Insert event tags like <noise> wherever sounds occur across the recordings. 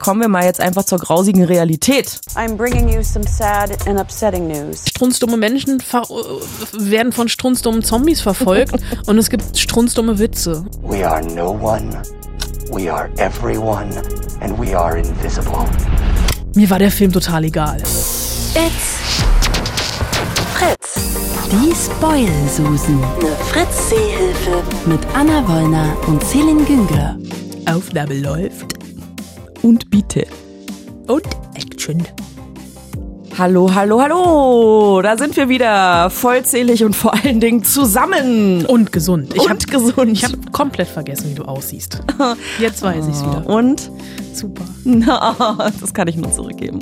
Kommen wir mal jetzt einfach zur grausigen Realität. I'm bringing you some sad and upsetting news. Strunzdumme Menschen ver- äh, werden von strunzdummen Zombies verfolgt <laughs> und es gibt strunzdumme Witze. We are no one. We are everyone. And we are invisible. Mir war der Film total egal. It's Fritz. Die Spoil-Susen. Eine Fritz-Seehilfe. Mit Anna Wollner und Celine Güngler. Aufnahme läuft Und bitte. und Action. Hallo, hallo, hallo. Da sind wir wieder. Vollzählig und vor allen Dingen zusammen. Und gesund. Ich Und hab, gesund. Ich habe komplett vergessen, wie du aussiehst. Jetzt weiß ich's wieder. Und Super. Na, <laughs> das kann ich nur zurückgeben.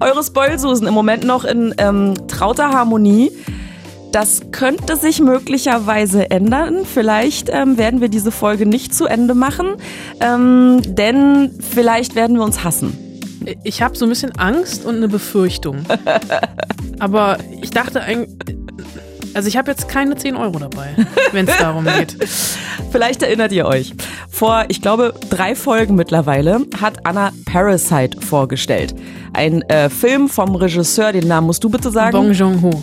Eure Spoilsusen im Moment noch in ähm, trauter Harmonie. Das könnte sich möglicherweise ändern. Vielleicht ähm, werden wir diese Folge nicht zu Ende machen, ähm, denn vielleicht werden wir uns hassen. Ich habe so ein bisschen Angst und eine Befürchtung. <laughs> Aber ich dachte eigentlich. Also ich habe jetzt keine 10 Euro dabei, wenn es darum geht. <laughs> Vielleicht erinnert ihr euch. Vor, ich glaube, drei Folgen mittlerweile hat Anna Parasite vorgestellt. Ein äh, Film vom Regisseur, den Namen musst du bitte sagen. Bong Joon-ho.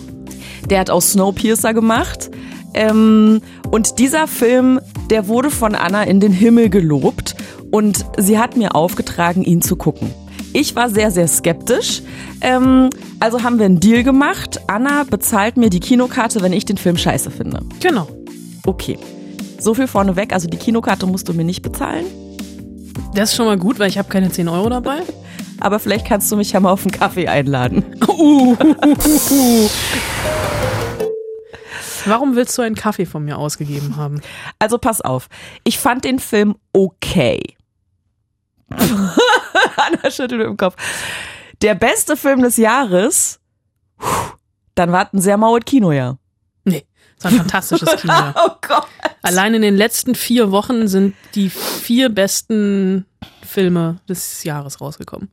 Der hat auch Snowpiercer gemacht. Ähm, und dieser Film, der wurde von Anna in den Himmel gelobt und sie hat mir aufgetragen, ihn zu gucken. Ich war sehr, sehr skeptisch. Ähm, also haben wir einen Deal gemacht. Anna bezahlt mir die Kinokarte, wenn ich den Film scheiße finde. Genau. Okay. So viel vorneweg. Also die Kinokarte musst du mir nicht bezahlen. Das ist schon mal gut, weil ich habe keine 10 Euro dabei. Aber vielleicht kannst du mich ja mal auf einen Kaffee einladen. <laughs> Warum willst du einen Kaffee von mir ausgegeben haben? Also pass auf. Ich fand den Film okay. <laughs> Anna schüttelt im Kopf. Der beste Film des Jahres, dann war es ein sehr maues Kinojahr. War ein fantastisches <laughs> Kino. Oh Gott. Allein in den letzten vier Wochen sind die vier besten Filme des Jahres rausgekommen.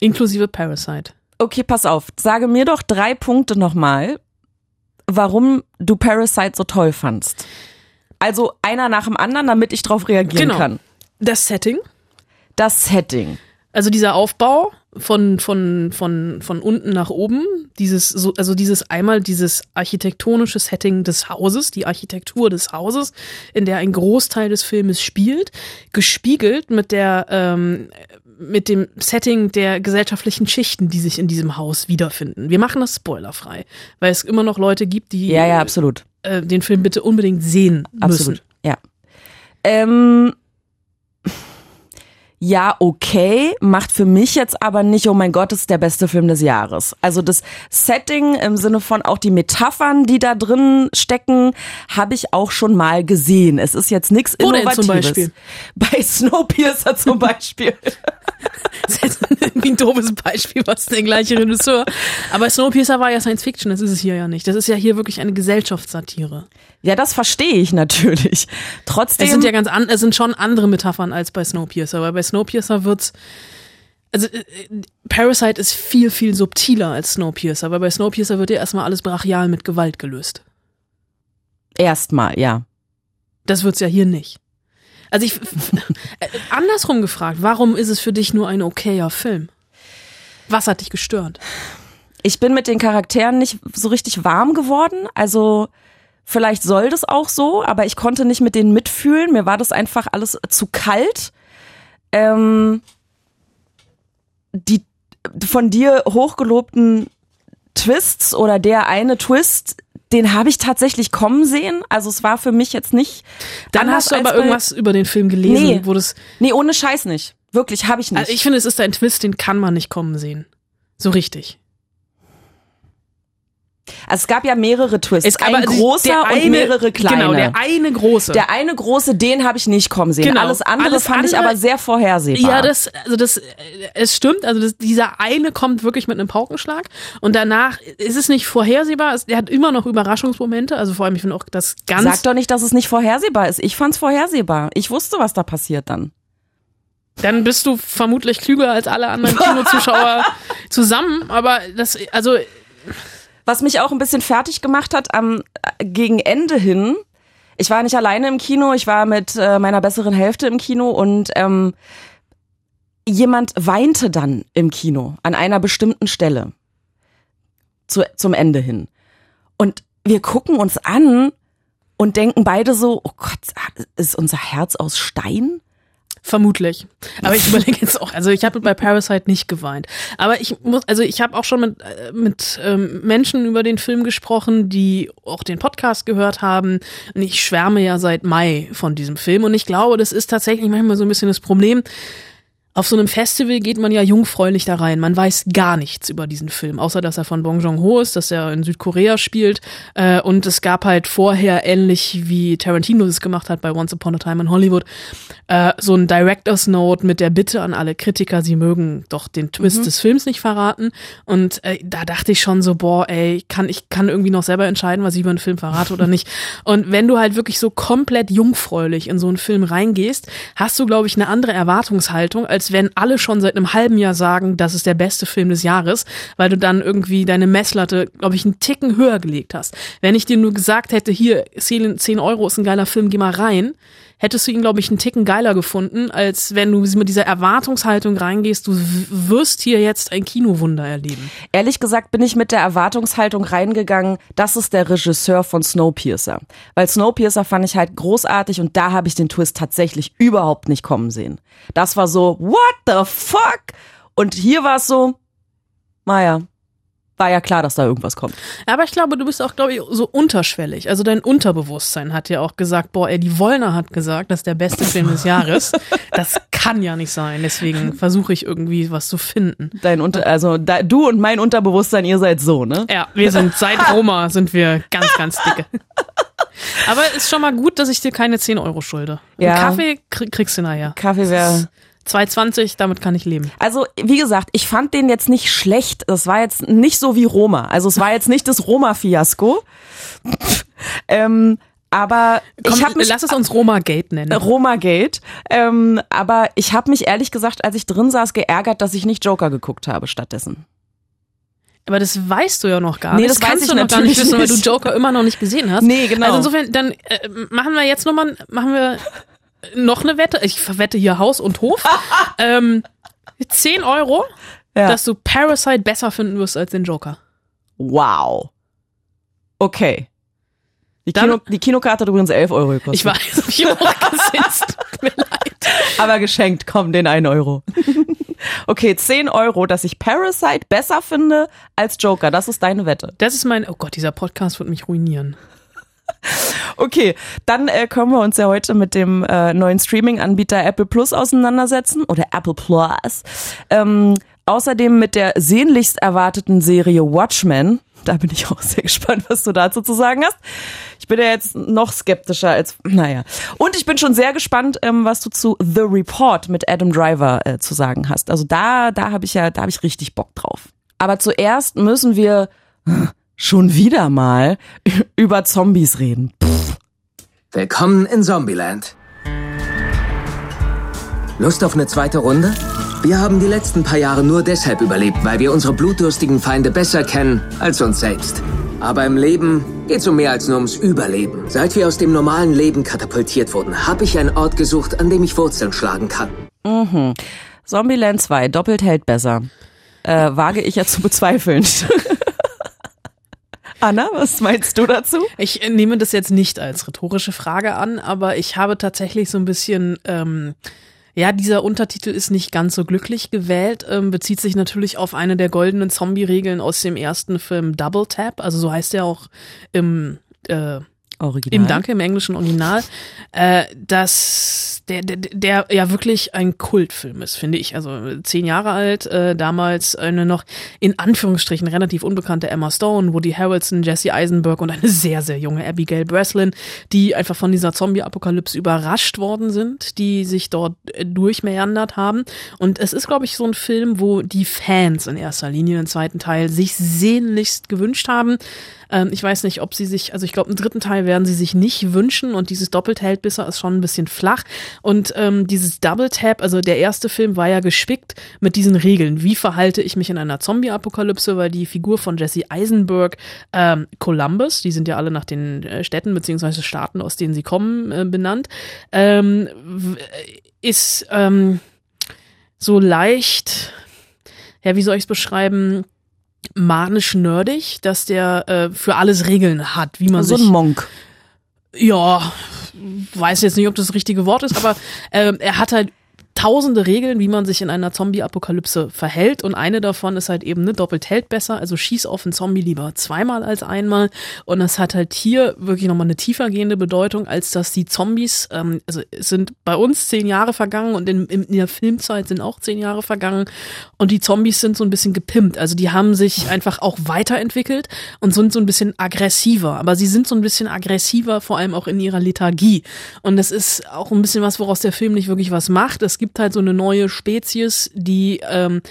Inklusive Parasite. Okay, pass auf. Sage mir doch drei Punkte nochmal, warum du Parasite so toll fandst. Also einer nach dem anderen, damit ich drauf reagieren Genau. kann. Das Setting, Das Setting. Also dieser Aufbau von, von, von, von unten nach oben, dieses, so, also dieses einmal dieses architektonische Setting des Hauses, die Architektur des Hauses, in der ein Großteil des Filmes spielt, gespiegelt mit der, ähm, mit dem Setting der gesellschaftlichen Schichten, die sich in diesem Haus wiederfinden. Wir machen das spoilerfrei, weil es immer noch Leute gibt, die Ja, ja, absolut. äh, den Film bitte unbedingt sehen müssen. Absolut. Ja. Ähm, ja, okay, macht für mich jetzt aber nicht, oh mein Gott, ist der beste Film des Jahres. Also das Setting im Sinne von auch die Metaphern, die da drin stecken, habe ich auch schon mal gesehen. Es ist jetzt nichts Wo denn Innovatives. zum Beispiel? Bei <laughs> Snowpiercer zum Beispiel. Das ist jetzt irgendwie ein doofes Beispiel, was der gleiche Regisseur. Aber Snowpiercer war ja Science Fiction, das ist es hier ja nicht. Das ist ja hier wirklich eine Gesellschaftssatire. ja, das verstehe ich natürlich. Trotzdem. Es sind ja ganz an, es sind schon andere Metaphern als bei Snowpiercer, weil bei Snowpiercer wird's also äh, Parasite ist viel viel subtiler als Snowpiercer, weil bei Snowpiercer wird ja erstmal alles brachial mit Gewalt gelöst. erstmal, ja. Das wird's ja hier nicht. Also ich <laughs> äh, andersrum gefragt, warum ist es für dich nur ein okayer Film? Was hat dich gestört? ich bin mit den Charakteren nicht so richtig warm geworden. Also vielleicht soll das auch so, aber ich konnte nicht mit denen mitfühlen. Mir war das einfach alles zu kalt. Ähm, die von dir hochgelobten Twists oder der eine Twist, den habe ich tatsächlich kommen sehen. Also es war für mich jetzt nicht. Dann hast du aber irgendwas über den Film gelesen, Nee. wo das Nee, ohne Scheiß nicht. Wirklich, habe ich nicht. Also ich finde, es ist ein Twist, den kann man nicht kommen sehen. So richtig. Also es gab ja mehrere Twists. Es ein aber die- großer der und eine- mehrere kleine. Genau, der eine große. Der eine große, den habe ich nicht kommen sehen. Genau. Alles andere Alles fand ich andere- aber sehr vorhersehbar. ja, das, also das, äh, es stimmt. Also das, dieser eine kommt wirklich mit einem Paukenschlag und danach ist es nicht vorhersehbar. Es, er hat immer noch Überraschungsmomente. Also vor allem, ich finde auch das ganz. Sag doch nicht, dass es nicht vorhersehbar ist. Ich fand's vorhersehbar. Ich wusste, was da passiert dann. Dann bist du vermutlich klüger als alle anderen Kinozuschauer <laughs> zusammen. Aber das, also Was mich auch ein bisschen fertig gemacht hat am äh, gegen Ende hin. Ich war nicht alleine im Kino, ich war mit äh, meiner besseren Hälfte im Kino und ähm, jemand weinte dann im Kino an einer bestimmten Stelle zu, zum Ende hin. Und wir gucken uns an und denken beide so, oh Gott, ist unser Herz aus Stein? Vermutlich. Aber ich <laughs> überlege jetzt auch, also ich habe bei Parasite nicht geweint. Aber ich muss, also ich habe auch schon mit, äh, mit ähm, Menschen über den Film gesprochen, die auch den Podcast gehört haben. Und ich schwärme ja seit Mai von diesem Film. Und ich glaube, das ist tatsächlich manchmal so ein bisschen das Problem auf so einem Festival geht man ja jungfräulich da rein. Man weiß gar nichts über diesen Film, außer dass er von Bong Joon-ho ist, dass er in Südkorea spielt. Äh, und es gab halt vorher, ähnlich wie Tarantino das gemacht hat bei Once Upon a Time in Hollywood, äh, so ein Director's Note mit der Bitte an alle Kritiker, sie mögen doch den Twist Mhm. des Films nicht verraten. Und äh, da dachte ich schon so, boah, ey, kann ich kann irgendwie noch selber entscheiden, was ich über einen Film verrate oder nicht. <laughs> Und wenn du halt wirklich so komplett jungfräulich in so einen Film reingehst, hast du, glaube ich, eine andere Erwartungshaltung, als wenn alle schon seit einem halben Jahr sagen, das ist der beste Film des Jahres, weil du dann irgendwie deine Messlatte, glaube ich, einen Ticken höher gelegt hast. Wenn ich dir nur gesagt hätte, hier, 10 10 Euro ist ein geiler Film, geh mal rein, hättest du ihn, glaube ich, einen Ticken geiler gefunden, als wenn du mit dieser Erwartungshaltung reingehst, du wirst hier jetzt ein Kinowunder erleben. Ehrlich gesagt bin ich mit der Erwartungshaltung reingegangen, das ist der Regisseur von Snowpiercer. Weil Snowpiercer fand ich halt großartig und da habe ich den Twist tatsächlich überhaupt nicht kommen sehen. Das war so, what the fuck? Und hier war es so, naja, war ja klar, dass da irgendwas kommt. Aber ich glaube, du bist auch, glaube ich, so unterschwellig. Also dein Unterbewusstsein hat ja auch gesagt, boah, Eddie Wollner hat gesagt, das ist der beste Film des Jahres. <laughs> Das kann ja nicht sein. Deswegen versuche ich irgendwie was zu finden. Dein Unter also da, du und mein Unterbewusstsein, ihr seid so, ne? Ja, wir sind seit <laughs> Roma sind wir ganz, ganz dicke. Aber ist schon mal gut, dass ich dir keine 10 Euro schulde. Einen Ja. Kaffee krieg, kriegst du nachher. Kaffee wäre 2,20, damit kann ich leben. Also, wie gesagt, ich fand den jetzt nicht schlecht. Das war jetzt nicht so wie Roma. Also, es war jetzt nicht das Roma-Fiasko. <laughs> ähm, aber Komm, ich habe mich lass es uns Roma Gate nennen. Roma Gate. Ähm, aber ich habe mich ehrlich gesagt, als ich drin saß, geärgert, dass ich nicht Joker geguckt habe stattdessen. Aber das weißt du ja noch gar Nee, nicht. das das kannst du noch gar nicht wissen, weil du. Joker immer noch nicht gesehen hast. Nee, genau. Also insofern, dann äh, machen wir jetzt nochmal, machen wir noch eine Wette. Ich verwette hier Haus und Hof. <laughs> ähm, 10 Euro, Ja. dass du Parasite besser finden wirst als den Joker. Wow. Okay. Die, Dann- Kino, die Kinokarte hat übrigens 11 Euro gekostet. Ich weiß, hab ich auch <laughs> es tut mir leid. Aber geschenkt, komm, den 1 Euro. <laughs> okay, 10 Euro, dass ich Parasite besser finde als Joker. Das ist deine Wette. Das ist mein, oh Gott, dieser Podcast wird mich ruinieren. Okay, dann äh, können wir uns ja heute mit dem äh, neuen Streaming-Anbieter Apple Plus auseinandersetzen oder Apple Plus. Ähm, außerdem mit der sehnlichst erwarteten Serie Watchmen. Da bin ich auch sehr gespannt, was du dazu zu sagen hast. Ich bin ja jetzt noch skeptischer als, naja. Und ich bin schon sehr gespannt, ähm, was du zu The Report mit Adam Driver äh, zu sagen hast. Also da, da habe ich ja, da habe ich richtig Bock drauf. Aber zuerst müssen wir schon wieder mal <laughs> über Zombies reden. Willkommen in Zombieland. Lust auf eine zweite Runde? Wir haben die letzten paar Jahre nur deshalb überlebt, weil wir unsere blutdurstigen Feinde besser kennen als uns selbst. Aber im Leben geht's um mehr als nur ums Überleben. Seit wir aus dem normalen Leben katapultiert wurden, habe ich einen Ort gesucht, an dem ich Wurzeln schlagen kann. Zombieland 2, doppelt hält besser. Äh, wage ich ja zu bezweifeln. <laughs> Anna, was meinst du dazu? Ich nehme das jetzt nicht als rhetorische Frage an, aber ich habe tatsächlich so ein bisschen, ähm, ja, dieser Untertitel ist nicht ganz so glücklich gewählt, ähm, bezieht sich natürlich auf eine der goldenen Zombie-Regeln aus dem ersten Film Double Tap, also so heißt er auch im äh, Original. im Danke im englischen Original, äh, dass der, der, der ja wirklich ein Kultfilm ist, finde ich. Also zehn Jahre alt, äh, damals eine noch in Anführungsstrichen relativ unbekannte Emma Stone, Woody Harrelson, Jesse Eisenberg und eine sehr, sehr junge Abigail Breslin, die einfach von dieser Zombie-Apokalypse überrascht worden sind, die sich dort äh, durchmeandert haben. Und es ist, glaube ich, so ein Film, wo die Fans in erster Linie den zweiten Teil sich sehnlichst gewünscht haben. Ähm, ich weiß nicht, ob sie sich, also ich glaube, einen dritten Teil werden sie sich nicht wünschen und dieses Doppelteltbisser ist schon ein bisschen flach. Und ähm, dieses Double Tap, also der erste Film war ja gespickt mit diesen Regeln. Wie verhalte ich mich in einer Zombie-Apokalypse, weil die Figur von Jesse Eisenberg, ähm, Columbus, die sind ja alle nach den äh, Städten beziehungsweise Staaten, aus denen sie kommen, äh, benannt, ähm, ist ähm, so leicht, ja, wie soll ich es beschreiben, manisch nerdig, dass der äh, für alles Regeln hat, wie man So sich ein Monk. ja, weiß jetzt nicht, ob das das richtige Wort ist, aber ähm, er hat halt tausende Regeln, wie man sich in einer Zombie-Apokalypse verhält. Und eine davon ist halt eben, ne, doppelt hält besser, also schieß auf einen Zombie lieber zweimal als einmal. Und das hat halt hier wirklich nochmal eine tiefergehende Bedeutung, als dass die Zombies, ähm, also sind bei uns zehn Jahre vergangen und in, in der Filmzeit sind auch zehn Jahre vergangen. Und die Zombies sind so ein bisschen gepimpt, also die haben sich einfach auch weiterentwickelt und sind so ein bisschen aggressiver, aber sie sind so ein bisschen aggressiver, vor allem auch in ihrer Lethargie. Und das ist auch ein bisschen was, woraus der Film nicht wirklich was macht. Es gibt halt so eine neue Spezies, die ähm,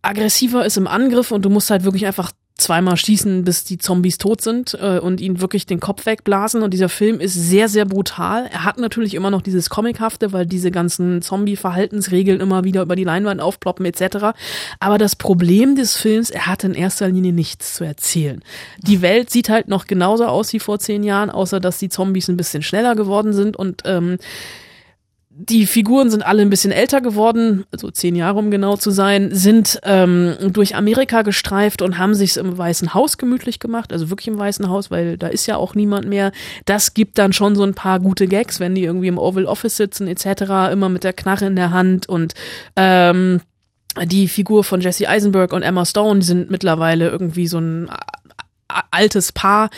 aggressiver ist im Angriff und du musst halt wirklich einfach zweimal schießen, bis die Zombies tot sind äh, und ihn wirklich den Kopf wegblasen. Und dieser Film ist sehr, sehr brutal. Er hat natürlich immer noch dieses Comichafte, weil diese ganzen Zombie-Verhaltensregeln immer wieder über die Leinwand aufploppen etc. Aber das Problem des Films, er hat in erster Linie nichts zu erzählen. Die Welt sieht halt noch genauso aus wie vor zehn Jahren, außer dass die Zombies ein bisschen schneller geworden sind und ähm, die Figuren sind alle ein bisschen älter geworden, also zehn Jahre um genau zu sein, sind ähm, durch Amerika gestreift und haben sich im Weißen Haus gemütlich gemacht, also wirklich im Weißen Haus, weil da ist ja auch niemand mehr. Das gibt dann schon so ein paar gute Gags, wenn die irgendwie im Oval Office sitzen etc., immer mit der Knarre in der Hand und ähm, die Figur von Jesse Eisenberg und Emma Stone, sind mittlerweile irgendwie so ein altes Paar.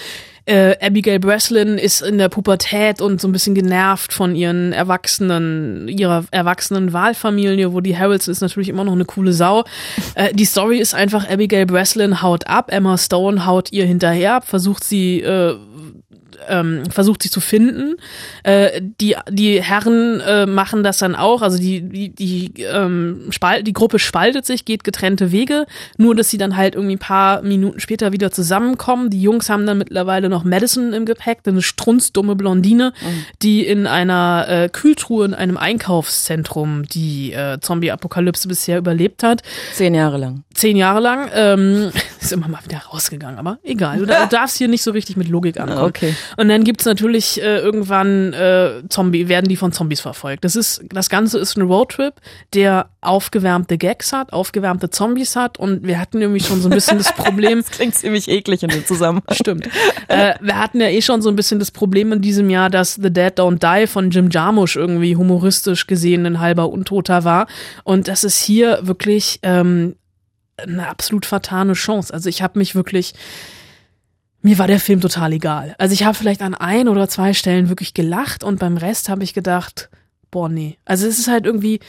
Äh, Abigail Breslin ist in der Pubertät und so ein bisschen genervt von ihren erwachsenen, ihrer erwachsenen Wahlfamilie, wo die Harolds ist natürlich immer noch eine coole Sau. <laughs> Äh, die Story ist einfach, Abigail Breslin haut ab, Emma Stone haut ihr hinterher, versucht sie äh, ähm, versucht sie zu finden. Äh, die, die Herren äh, machen das dann auch. Also die, die, die, ähm, spalt, die Gruppe spaltet sich, geht getrennte Wege, nur dass sie dann halt irgendwie ein paar Minuten später wieder zusammenkommen. Die Jungs haben dann mittlerweile noch Madison im Gepäck, eine strunzdumme Blondine, die in einer äh, Kühltruhe in einem Einkaufszentrum die äh, Zombie-Apokalypse bisher überlebt hat Zehn Jahre lang. zehn Jahre lang. Ähm, ist immer mal wieder rausgegangen, aber egal. Du da- darfst hier nicht so richtig mit Logik ankommen. Okay. Und dann gibt's natürlich äh, irgendwann äh, Zombie, werden die von Zombies verfolgt. Das ist, das Ganze ist ein Roadtrip, der aufgewärmte Gags hat, aufgewärmte Zombies hat und wir hatten nämlich schon so ein bisschen das Problem. <laughs> Das klingt ziemlich eklig in dem Zusammenhang. Stimmt. Äh, wir hatten ja eh schon so ein bisschen das Problem in diesem Jahr, dass The Dead Don't Die von Jim Jarmusch irgendwie humoristisch gesehen ein halber Untoter war. Und das ist hier wirklich ähm, eine absolut vertane Chance. Also ich habe mich wirklich, mir war der Film total egal. Also ich habe vielleicht an ein oder zwei Stellen wirklich gelacht und beim Rest habe ich gedacht, boah, nee. Also es ist halt irgendwie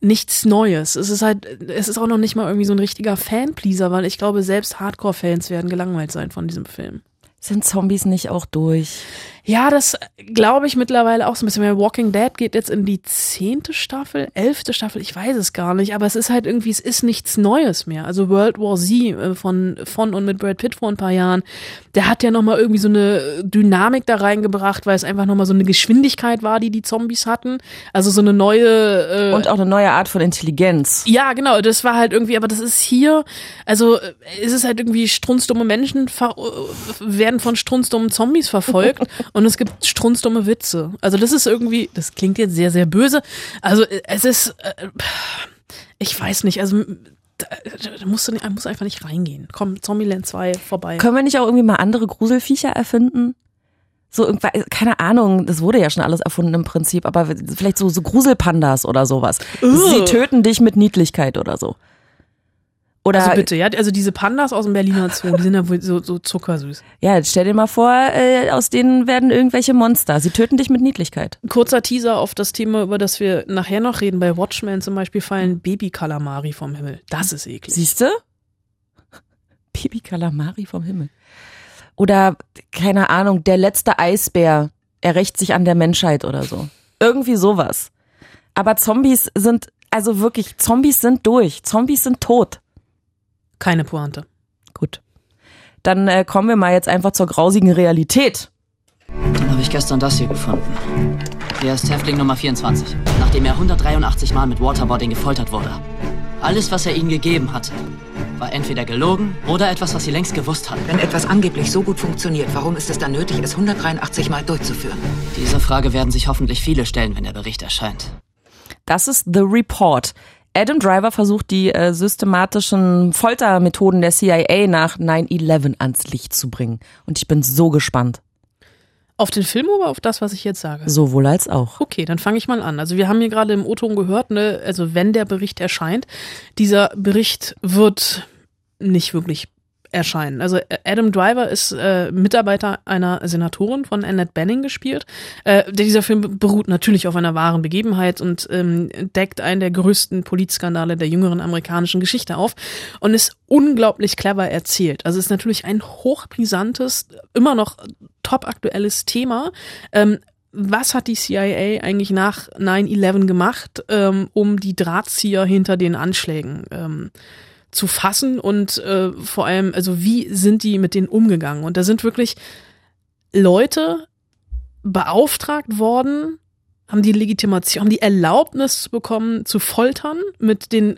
nichts Neues. Es ist halt, es ist auch noch nicht mal irgendwie so ein richtiger Fanpleaser, weil ich glaube, selbst Hardcore-Fans werden gelangweilt sein von diesem Film. Sind Zombies nicht auch durch? Ja, das glaube ich mittlerweile auch so ein bisschen. Weil Walking Dead geht jetzt in die zehnte Staffel, elfte Staffel, ich weiß es gar nicht, aber es ist halt irgendwie, es ist nichts Neues mehr. Also World War Z äh, von, von und mit Brad Pitt vor ein paar Jahren, der hat ja nochmal irgendwie so eine Dynamik da reingebracht, weil es einfach nochmal so eine Geschwindigkeit war, die die Zombies hatten. Also so eine neue, äh, Und auch eine neue Art von Intelligenz. ja, genau, das war halt irgendwie, aber das ist hier, also äh, es ist halt irgendwie strunzdumme Menschen ver äh, werden von strunzdummen Zombies verfolgt <laughs> und es gibt strunzdumme Witze. Also das ist irgendwie, das klingt jetzt sehr, sehr böse. Also äh, es ist, äh, ich weiß nicht, also da, da musst du nicht, muss einfach nicht reingehen. Komm, Zombieland 2 vorbei. Können wir nicht auch irgendwie mal andere Gruselviecher erfinden? So irgendwas, keine Ahnung, das wurde ja schon alles erfunden im Prinzip, aber vielleicht so, so Gruselpandas oder sowas. Sie töten dich mit Niedlichkeit oder so. Oder Also bitte, ja, also diese Pandas aus dem Berliner Zoo, die sind ja wohl so, so zuckersüß. <laughs> ja, jetzt stell dir mal vor, äh, aus denen werden irgendwelche Monster. Sie töten dich mit Niedlichkeit. Kurzer Teaser auf das Thema, über das wir nachher noch reden. Bei Watchmen zum Beispiel fallen Baby-Kalamari vom Himmel. Das ist eklig. Siehst du? <laughs> Baby Kalamari vom Himmel. Oder, keine Ahnung, der letzte Eisbär, er rächt sich an der Menschheit oder so. Irgendwie sowas. Aber Zombies sind, also wirklich, Zombies sind durch. Zombies sind tot. Keine Pointe. Gut. Dann äh, kommen wir mal jetzt einfach zur grausigen Realität. Dann habe ich gestern das hier gefunden. Hier ist Häftling Nummer 24, nachdem er 183 Mal mit Waterboarding gefoltert wurde. Alles, was er ihnen gegeben hatte, war entweder gelogen oder etwas, was sie längst gewusst hatten. Wenn etwas angeblich so gut funktioniert, warum ist es dann nötig, es 183 Mal durchzuführen? Diese Frage werden sich hoffentlich viele stellen, wenn der Bericht erscheint. Das ist The Report. Adam Driver versucht die äh, systematischen Foltermethoden der CIA nach 9-11 ans Licht zu bringen. Und ich bin so gespannt. Auf den Film oder auf das, was ich jetzt sage? Sowohl als auch. Okay, dann fange ich mal an. Also wir haben hier gerade im O-Ton gehört, ne, also wenn der Bericht erscheint, dieser Bericht wird nicht wirklich erscheinen. Also äh, Adam Driver ist äh, Mitarbeiter einer Senatorin von Annette Benning gespielt. Äh, dieser Film beruht natürlich auf einer wahren Begebenheit und ähm, deckt einen der größten Polizskandale der jüngeren amerikanischen Geschichte auf und ist unglaublich clever erzählt. Also ist natürlich ein hochbrisantes, immer noch top aktuelles Thema. Ähm, was hat die CIA eigentlich nach 9-11 gemacht, ähm, um die Drahtzieher hinter den Anschlägen ähm, zu fassen und äh, vor allem, also wie sind die mit denen umgegangen? Und da sind wirklich Leute beauftragt worden, haben die Legitimation, haben die Erlaubnis bekommen zu foltern mit den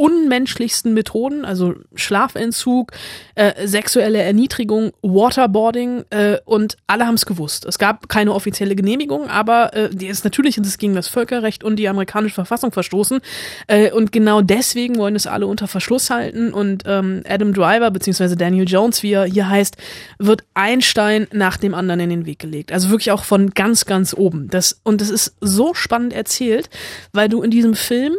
unmenschlichsten Methoden, also Schlafentzug, äh, sexuelle Erniedrigung, Waterboarding äh, und alle haben es gewusst. Es gab keine offizielle Genehmigung, aber äh, die ist natürlich ist gegen das Völkerrecht und die amerikanische Verfassung verstoßen äh, und genau deswegen wollen es alle unter Verschluss halten und ähm, Adam Driver beziehungsweise Daniel Jones, wie er hier heißt, wird ein Stein nach dem anderen in den Weg gelegt. Also wirklich auch von ganz ganz oben. Das und das ist so spannend erzählt, weil du in diesem Film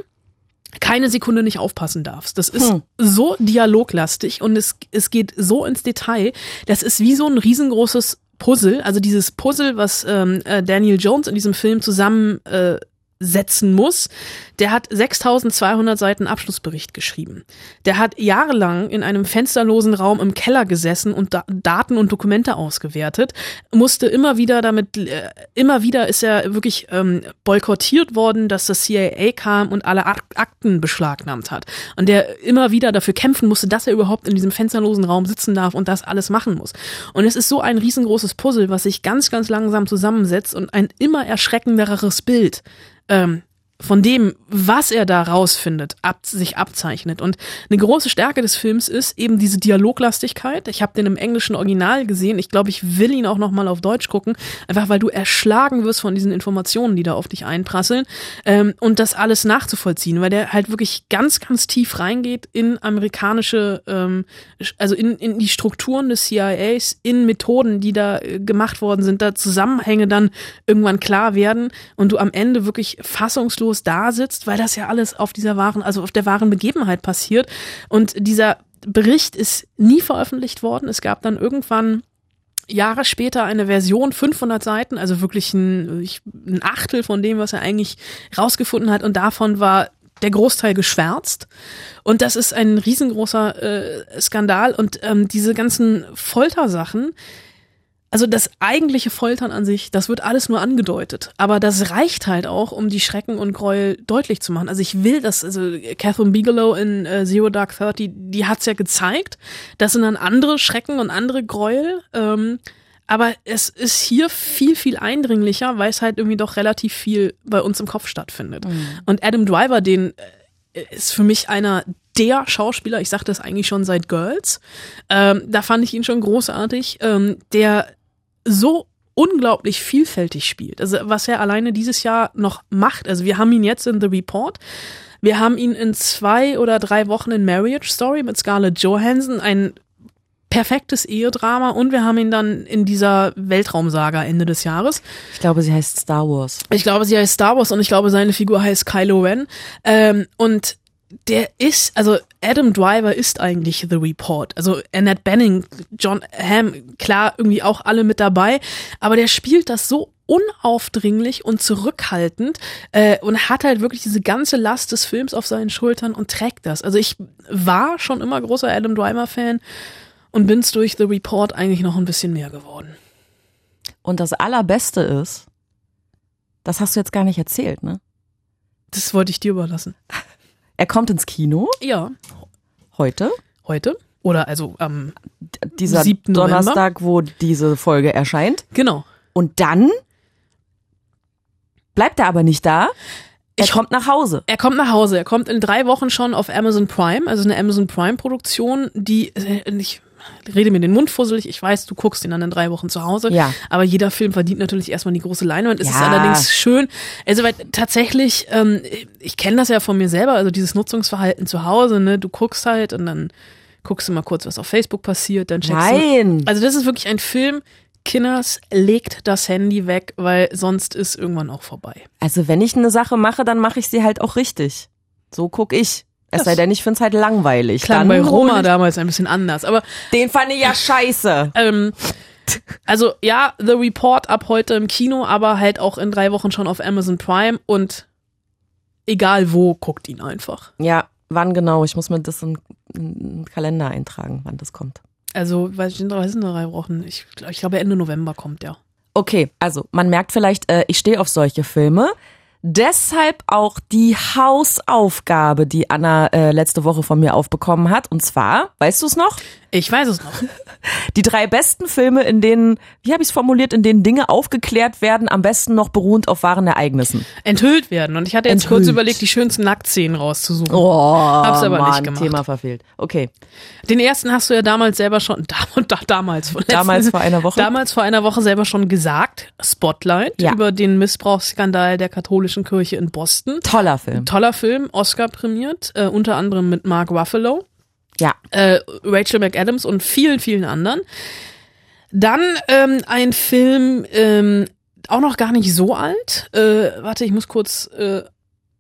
keine Sekunde nicht aufpassen darfst. Das ist Hm. so dialoglastig und es, es geht so ins Detail. Das ist wie so ein riesengroßes Puzzle. Also dieses Puzzle, was ähm, äh, Daniel Jones in diesem Film zusammen äh, setzen muss. Der hat 6200 Seiten Abschlussbericht geschrieben. Der hat jahrelang in einem fensterlosen Raum im Keller gesessen und da Daten und Dokumente ausgewertet, musste immer wieder damit, äh, immer wieder ist er wirklich ähm, boykottiert worden, dass das CIA kam und alle Ak Akten beschlagnahmt hat. Und der immer wieder dafür kämpfen musste, dass er überhaupt in diesem fensterlosen Raum sitzen darf und das alles machen muss. Und es ist so ein riesengroßes Puzzle, was sich ganz, ganz langsam zusammensetzt und ein immer erschreckenderes Bild ähm, von dem, was er da rausfindet, ab, sich abzeichnet. Und eine große Stärke des Films ist eben diese Dialoglastigkeit. Ich habe den im englischen Original gesehen. Ich glaube, ich will ihn auch noch mal auf Deutsch gucken, einfach weil du erschlagen wirst von diesen Informationen, die da auf dich einprasseln ähm, und das alles nachzuvollziehen, weil der halt wirklich ganz, ganz tief reingeht in amerikanische, ähm, also in, in die Strukturen des CIAs, in Methoden, die da äh, gemacht worden sind, da Zusammenhänge dann irgendwann klar werden und du am Ende wirklich fassungslos da sitzt, weil das ja alles auf dieser wahren, also auf der wahren Begebenheit passiert. Und dieser Bericht ist nie veröffentlicht worden. Es gab dann irgendwann Jahre später eine Version, 500 Seiten, also wirklich ein, ein Achtel von dem, was er eigentlich rausgefunden hat. Und davon war der Großteil geschwärzt. Und das ist ein riesengroßer äh, Skandal. Und ähm, diese ganzen Foltersachen, also das eigentliche Foltern an sich, das wird alles nur angedeutet. Aber das reicht halt auch, um die Schrecken und Gräuel deutlich zu machen. Also ich will das, also Catherine Bigelow in äh, Zero Dark Thirty, die hat's ja gezeigt. Das sind dann andere Schrecken und andere Gräuel. Ähm, aber es ist hier viel, viel eindringlicher, weil es halt irgendwie doch relativ viel bei uns im Kopf stattfindet. Und Adam Driver, den äh, ist für mich einer der Schauspieler, ich sage das eigentlich schon seit Girls, ähm, da fand ich ihn schon großartig, ähm, der so unglaublich vielfältig spielt. Also was er alleine dieses Jahr noch macht. Also wir haben ihn jetzt in The Report. Wir haben ihn in zwei oder drei Wochen in Marriage Story mit Scarlett Johansson, ein perfektes Ehedrama und wir haben ihn dann in dieser Weltraumsaga Ende des Jahres. Ich glaube, sie heißt Star Wars. Ich glaube, sie heißt Star Wars und ich glaube, seine Figur heißt Kylo Ren. Ähm, und der ist, also Adam Driver ist eigentlich The Report. Also Annette Benning, John Hamm, klar, irgendwie auch alle mit dabei. Aber der spielt das so unaufdringlich und zurückhaltend äh, und hat halt wirklich diese ganze Last des Films auf seinen Schultern und trägt das. Also ich war schon immer großer Adam Driver-Fan und bin's durch The Report eigentlich noch ein bisschen mehr geworden. Und das Allerbeste ist, das hast du jetzt gar nicht erzählt, ne? Das wollte ich dir überlassen. Er kommt ins Kino Ja, heute, heute. Oder also am dieser 7. November. Donnerstag, wo diese Folge erscheint. Genau. Und dann bleibt er aber nicht da. Er Ich- kommt nach Hause. Er kommt nach Hause. Er kommt in drei Wochen schon auf Amazon Prime, also eine Amazon Prime Produktion, die äh, ich rede mir den Mund fusselig. Ich weiß, du guckst ihn dann in drei Wochen zu Hause. Ja. Aber jeder Film verdient natürlich erstmal die große Leinwand. Es ist Ja. allerdings schön. Also weil tatsächlich, ähm, ich kenne das ja von mir selber, also dieses Nutzungsverhalten zu Hause, ne? Du guckst halt und dann guckst du mal kurz, was auf Facebook passiert, dann checkst Nein. du. Also das ist wirklich ein Film. Kinders legt das Handy weg, weil sonst ist irgendwann auch vorbei. Also wenn ich eine Sache mache, dann mache ich sie halt auch richtig. So guck ich. Es sei denn, ich find's halt langweilig. Klang dann bei Roma damals ein bisschen anders, aber Den fand ich ja scheiße. Ähm, also ja, The Report ab heute im Kino, aber halt auch in drei Wochen schon auf Amazon Prime und egal wo, guckt ihn einfach. Ja, wann genau? Ich muss mir das in, in den Kalender eintragen, wann das kommt. Also, weiß ich, in drei, sind drei Wochen. Ich, ich glaube, Ende November kommt der. Okay, also man merkt vielleicht, äh, ich stehe auf solche Filme. Deshalb auch die Hausaufgabe, die Anna äh, letzte Woche von mir aufbekommen hat. Und zwar, weißt du es noch? Ich weiß es noch. <laughs> Die drei besten Filme, in denen, wie habe ich es formuliert, in denen Dinge aufgeklärt werden, am besten noch beruhend auf wahren Ereignissen. Enthüllt werden. Und ich hatte jetzt kurz Enthüllt. überlegt, die schönsten Nacktszenen rauszusuchen. Oh, Hab's aber Mann, nicht gemacht. Thema verfehlt. Okay. Den ersten hast du ja damals selber schon, <laughs> da, da, damals, vor Damals vor einer Woche? Damals vor einer Woche selber schon gesagt. Spotlight Ja. über den Missbrauchsskandal der katholischen Kirche in Boston. Toller Film. Toller Film, Oscar prämiert, äh, unter anderem mit Mark Ruffalo, Ja. äh, Rachel McAdams und vielen, vielen anderen. Dann ähm, ein Film, ähm, auch noch gar nicht so alt. Äh, warte, ich muss kurz äh,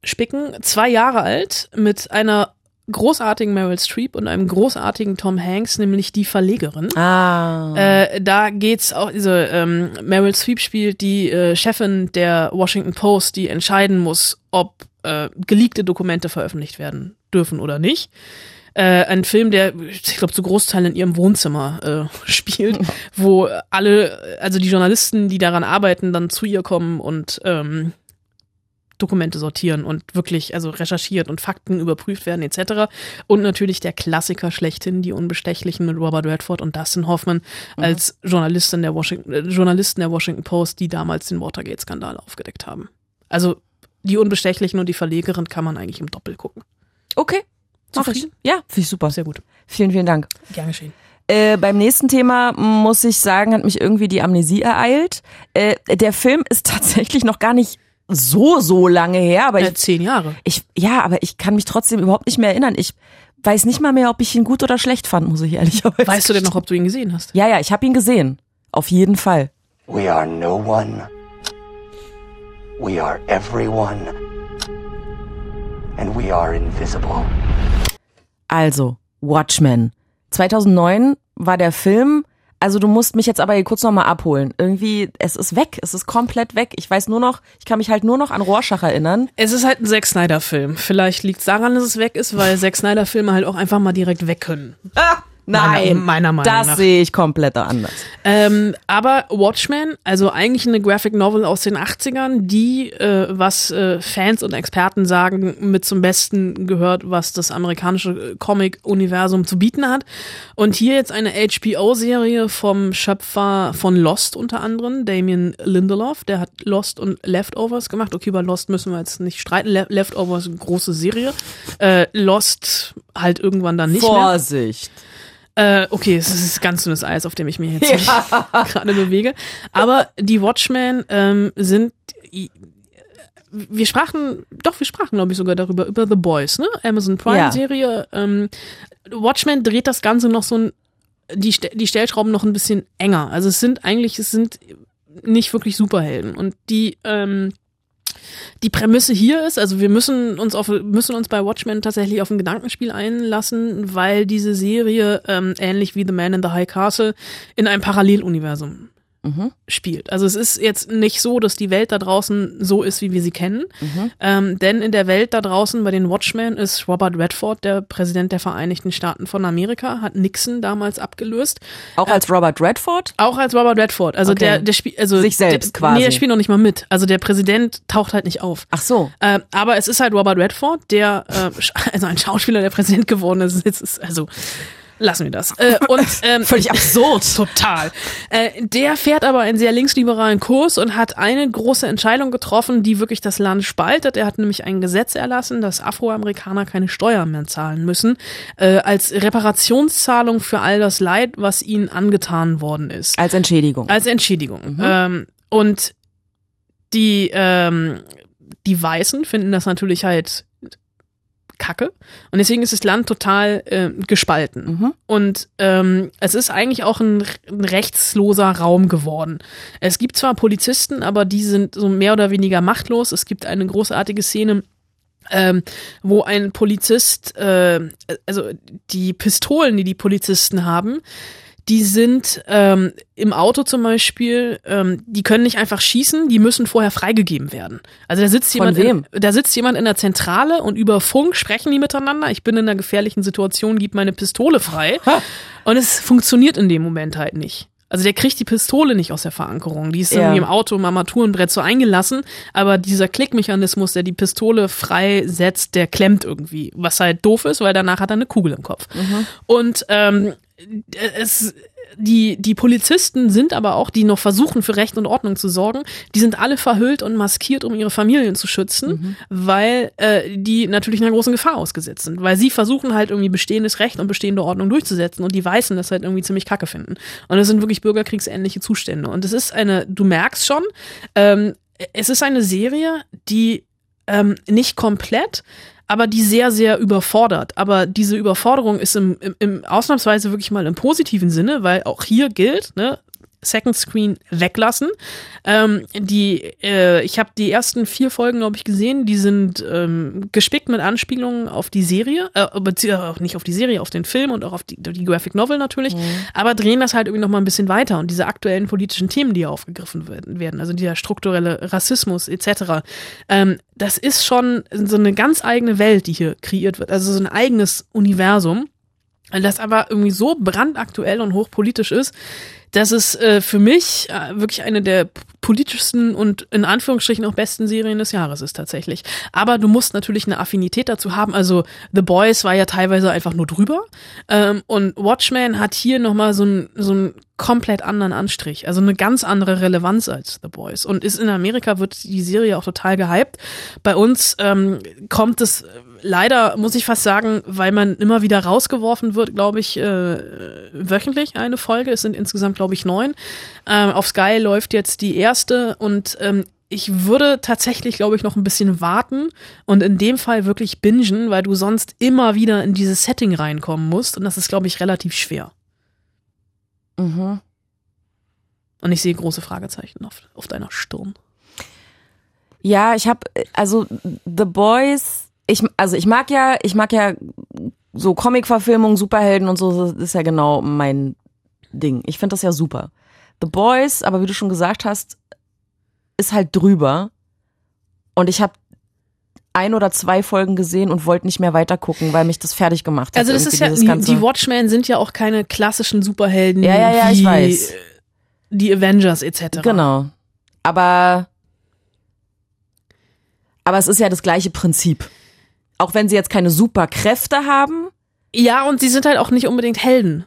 spicken. Zwei Jahre alt mit einer großartigen Meryl Streep und einem großartigen Tom Hanks, nämlich die Verlegerin. Ah. Äh, da geht's auch, also ähm, Meryl Streep spielt die äh, Chefin der Washington Post, die entscheiden muss, ob äh, geleakte Dokumente veröffentlicht werden dürfen oder nicht. Äh, ein Film, der, ich glaube, zu Großteilen in ihrem Wohnzimmer äh, <laughs> spielt, wo alle, also die Journalisten, die daran arbeiten, dann zu ihr kommen und ähm, Dokumente sortieren und wirklich also recherchiert und Fakten überprüft werden etc. Und natürlich der Klassiker schlechthin, die Unbestechlichen mit Robert Redford und Dustin Hoffman als Journalistin der Washington, äh, Journalisten der Washington Post, die damals den Watergate-Skandal aufgedeckt haben. Also die Unbestechlichen und die Verlegerin kann man eigentlich im Doppel gucken. Okay. Zufrieden? Ja, finde ich super. Sehr gut. Vielen, vielen Dank. Gern geschehen. Äh, beim nächsten Thema muss ich sagen, hat mich irgendwie die Amnesie ereilt. Äh, der Film ist <laughs> tatsächlich noch gar nicht so, so lange her, aber Äh, ich, zehn Jahre. ich, ja, aber ich kann mich trotzdem überhaupt nicht mehr erinnern. Ich weiß nicht mal mehr, ob ich ihn gut oder schlecht fand, muss ich ehrlicherweise. Weißt du denn noch, ob du ihn gesehen hast? Ja, ja, ich habe ihn gesehen. Auf jeden Fall. We are no one. We are everyone. And we are invisible. Also, Watchmen. 2009 war der Film. Also du musst mich jetzt aber hier kurz nochmal abholen. Irgendwie, es ist weg. Es ist komplett weg. Ich weiß nur noch, ich kann mich halt nur noch an Rorschach erinnern. Es ist halt ein Zack Snyder-Film. Vielleicht liegt es daran, dass es weg ist, weil Zack Snyder-Filme halt auch einfach mal direkt weg können. Ah, Meiner- meiner Meinung das nach. sehe ich komplett anders. Ähm, aber Watchmen, also eigentlich eine Graphic Novel aus den 80ern, die, äh, was äh, Fans und Experten sagen, mit zum Besten gehört, was das amerikanische äh, Comic-Universum zu bieten hat. Und hier jetzt eine HBO-Serie vom Schöpfer von Lost unter anderem, Damien Lindelof, der hat Lost und Leftovers gemacht. Okay, bei Lost müssen wir jetzt nicht streiten. Le Leftovers, eine große Serie. Äh, Lost halt irgendwann dann nicht mehr. Vorsicht. Äh, okay, es ist ganz dünnes Eis, auf dem ich mich jetzt <laughs> gerade bewege. Aber die Watchmen ähm, sind. Wir sprachen, doch, wir sprachen, glaube ich, sogar darüber, über The Boys, ne? Amazon Prime-Serie. Ähm, Watchmen dreht das Ganze noch so ein, die, die Stellschrauben noch ein bisschen enger. Also es sind eigentlich, es sind nicht wirklich Superhelden. Und die, ähm, die Prämisse hier ist, also wir müssen uns auf müssen uns bei Watchmen tatsächlich auf ein Gedankenspiel einlassen, weil diese Serie ähm, ähnlich wie The Man in the High Castle in einem Paralleluniversum spielt. Also es ist jetzt nicht so, dass die Welt da draußen so ist, wie wir sie kennen, ähm, denn in der Welt da draußen bei den Watchmen ist Robert Redford, der Präsident der Vereinigten Staaten von Amerika, hat Nixon damals abgelöst. Auch als Robert Redford? Auch als Robert Redford. Also Okay. der, der spielt, also Sich selbst der, quasi. Nee, der spielt noch nicht mal mit. Also der Präsident taucht halt nicht auf. Ach so. Äh, aber es ist halt Robert Redford, der äh, <laughs> also ein Schauspieler, der Präsident geworden ist. Ist also lassen wir das. <laughs> Äh, und ähm, Völlig absurd. <laughs> Total. Äh, der fährt aber einen sehr linksliberalen Kurs und hat eine große Entscheidung getroffen, die wirklich das Land spaltet. Er hat nämlich ein Gesetz erlassen, dass Afroamerikaner keine Steuern mehr zahlen müssen, äh, als Reparationszahlung für all das Leid, was ihnen angetan worden ist. Als Entschädigung. Als Entschädigung. Ähm, und die, ähm, die Weißen finden das natürlich halt kacke. Und deswegen ist das Land total äh, gespalten. Mhm. Und ähm, es ist eigentlich auch ein, ein rechtsloser Raum geworden. Es gibt zwar Polizisten, aber die sind so mehr oder weniger machtlos. Es gibt eine großartige Szene, ähm, wo ein Polizist, äh, also die Pistolen, die die Polizisten haben, die sind ähm, im Auto zum Beispiel, ähm, die können nicht einfach schießen, die müssen vorher freigegeben werden. Also da sitzt Von jemand, wem? In, da sitzt jemand in der Zentrale und über Funk sprechen die miteinander. Ich bin in einer gefährlichen Situation, gib meine Pistole frei. Und es funktioniert in dem Moment halt nicht. Also der kriegt die Pistole nicht aus der Verankerung. Die ist Ja. irgendwie im Auto im Armaturenbrett so eingelassen, aber dieser Klickmechanismus, der die Pistole freisetzt, der klemmt irgendwie. Was halt doof ist, weil danach hat er eine Kugel im Kopf. Und ähm, es die, die Polizisten sind aber auch, die noch versuchen, für Recht und Ordnung zu sorgen, die sind alle verhüllt und maskiert, um ihre Familien zu schützen, weil äh, die natürlich einer großen Gefahr ausgesetzt sind. Weil sie versuchen halt irgendwie bestehendes Recht und bestehende Ordnung durchzusetzen und die Weißen das halt irgendwie ziemlich kacke finden. Und es sind wirklich bürgerkriegsähnliche Zustände. Und es ist eine, du merkst schon, ähm, es ist eine Serie, die ähm, nicht komplett, aber die sehr, sehr überfordert. Aber diese Überforderung ist im, im, im ausnahmsweise wirklich mal im positiven Sinne, weil auch hier gilt, ne, Second Screen weglassen. Ähm, die, äh, ich habe die ersten vier Folgen, glaube ich, gesehen. Die sind ähm, gespickt mit Anspielungen auf die Serie, äh, beziehungsweise nicht auf die Serie, auf den Film und auch auf die, die Graphic Novel natürlich, aber drehen das halt irgendwie noch mal ein bisschen weiter und diese aktuellen politischen Themen, die hier aufgegriffen werden, werden also dieser strukturelle Rassismus etc. Ähm, das ist schon so eine ganz eigene Welt, die hier kreiert wird, also so ein eigenes Universum das aber irgendwie so brandaktuell und hochpolitisch ist, dass es äh, für mich äh, wirklich eine der politischsten und in Anführungsstrichen auch besten Serien des Jahres ist tatsächlich. Aber du musst natürlich eine Affinität dazu haben. Also The Boys war ja teilweise einfach nur drüber ähm, und Watchmen hat hier nochmal so einen so einen komplett anderen Anstrich, also eine ganz andere Relevanz als The Boys. Und ist in Amerika wird die Serie auch total gehypt. Bei uns ähm, kommt es leider, muss ich fast sagen, weil man immer wieder rausgeworfen wird, glaube ich, äh, wöchentlich eine Folge. Es sind insgesamt, glaube ich, neun. Ähm, auf Sky läuft jetzt die erste und ähm, ich würde tatsächlich, glaube ich, noch ein bisschen warten und in dem Fall wirklich bingen, weil du sonst immer wieder in dieses Setting reinkommen musst und das ist, glaube ich, relativ schwer. Mhm. Und ich sehe große Fragezeichen auf, auf deiner Stirn. Ja, ich habe also The Boys. Ich also ich mag ja, ich mag ja so Comic-Verfilmungen, Superhelden und so. Das ist ja genau mein Ding. Ich finde das ja super. The Boys, aber wie du schon gesagt hast, ist halt drüber. Und ich habe ein oder zwei Folgen gesehen und wollte nicht mehr weiter gucken, weil mich das fertig gemacht hat. Also das ist ja, die, die Watchmen sind ja auch keine klassischen Superhelden Ja, ja, ja, wie ich weiß. die Avengers etc. Genau. Aber aber es ist ja das gleiche Prinzip. Auch wenn sie jetzt keine Superkräfte haben, Ja, und sie sind halt auch nicht unbedingt Helden.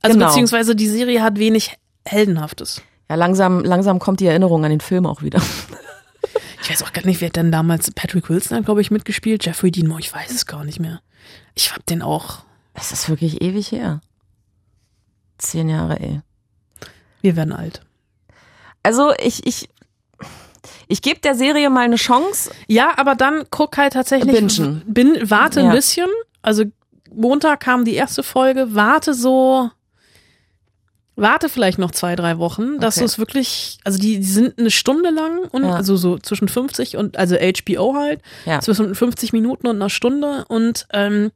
Also Genau. beziehungsweise die Serie hat wenig Heldenhaftes. ja langsam langsam kommt die Erinnerung an den Film auch wieder. Ich weiß auch gar nicht, wer hat denn damals Patrick Wilson hat, glaube ich, mitgespielt. Jeffrey Dean Moore, ich weiß es gar nicht mehr. Ich hab den auch. Es ist wirklich ewig her. Zehn Jahre, ey. Wir werden alt. Also ich ich ich gebe der Serie mal eine Chance. Ja, aber dann guck halt tatsächlich. Bingen. Bin, warte ein Ja. bisschen. Also Montag kam die erste Folge. Warte so. Warte vielleicht noch zwei, drei Wochen, dass Okay. du es wirklich, also die, die sind eine Stunde lang und Ja. also so zwischen 50 und, also HBO halt, Ja. zwischen 50 Minuten und einer Stunde und ähm,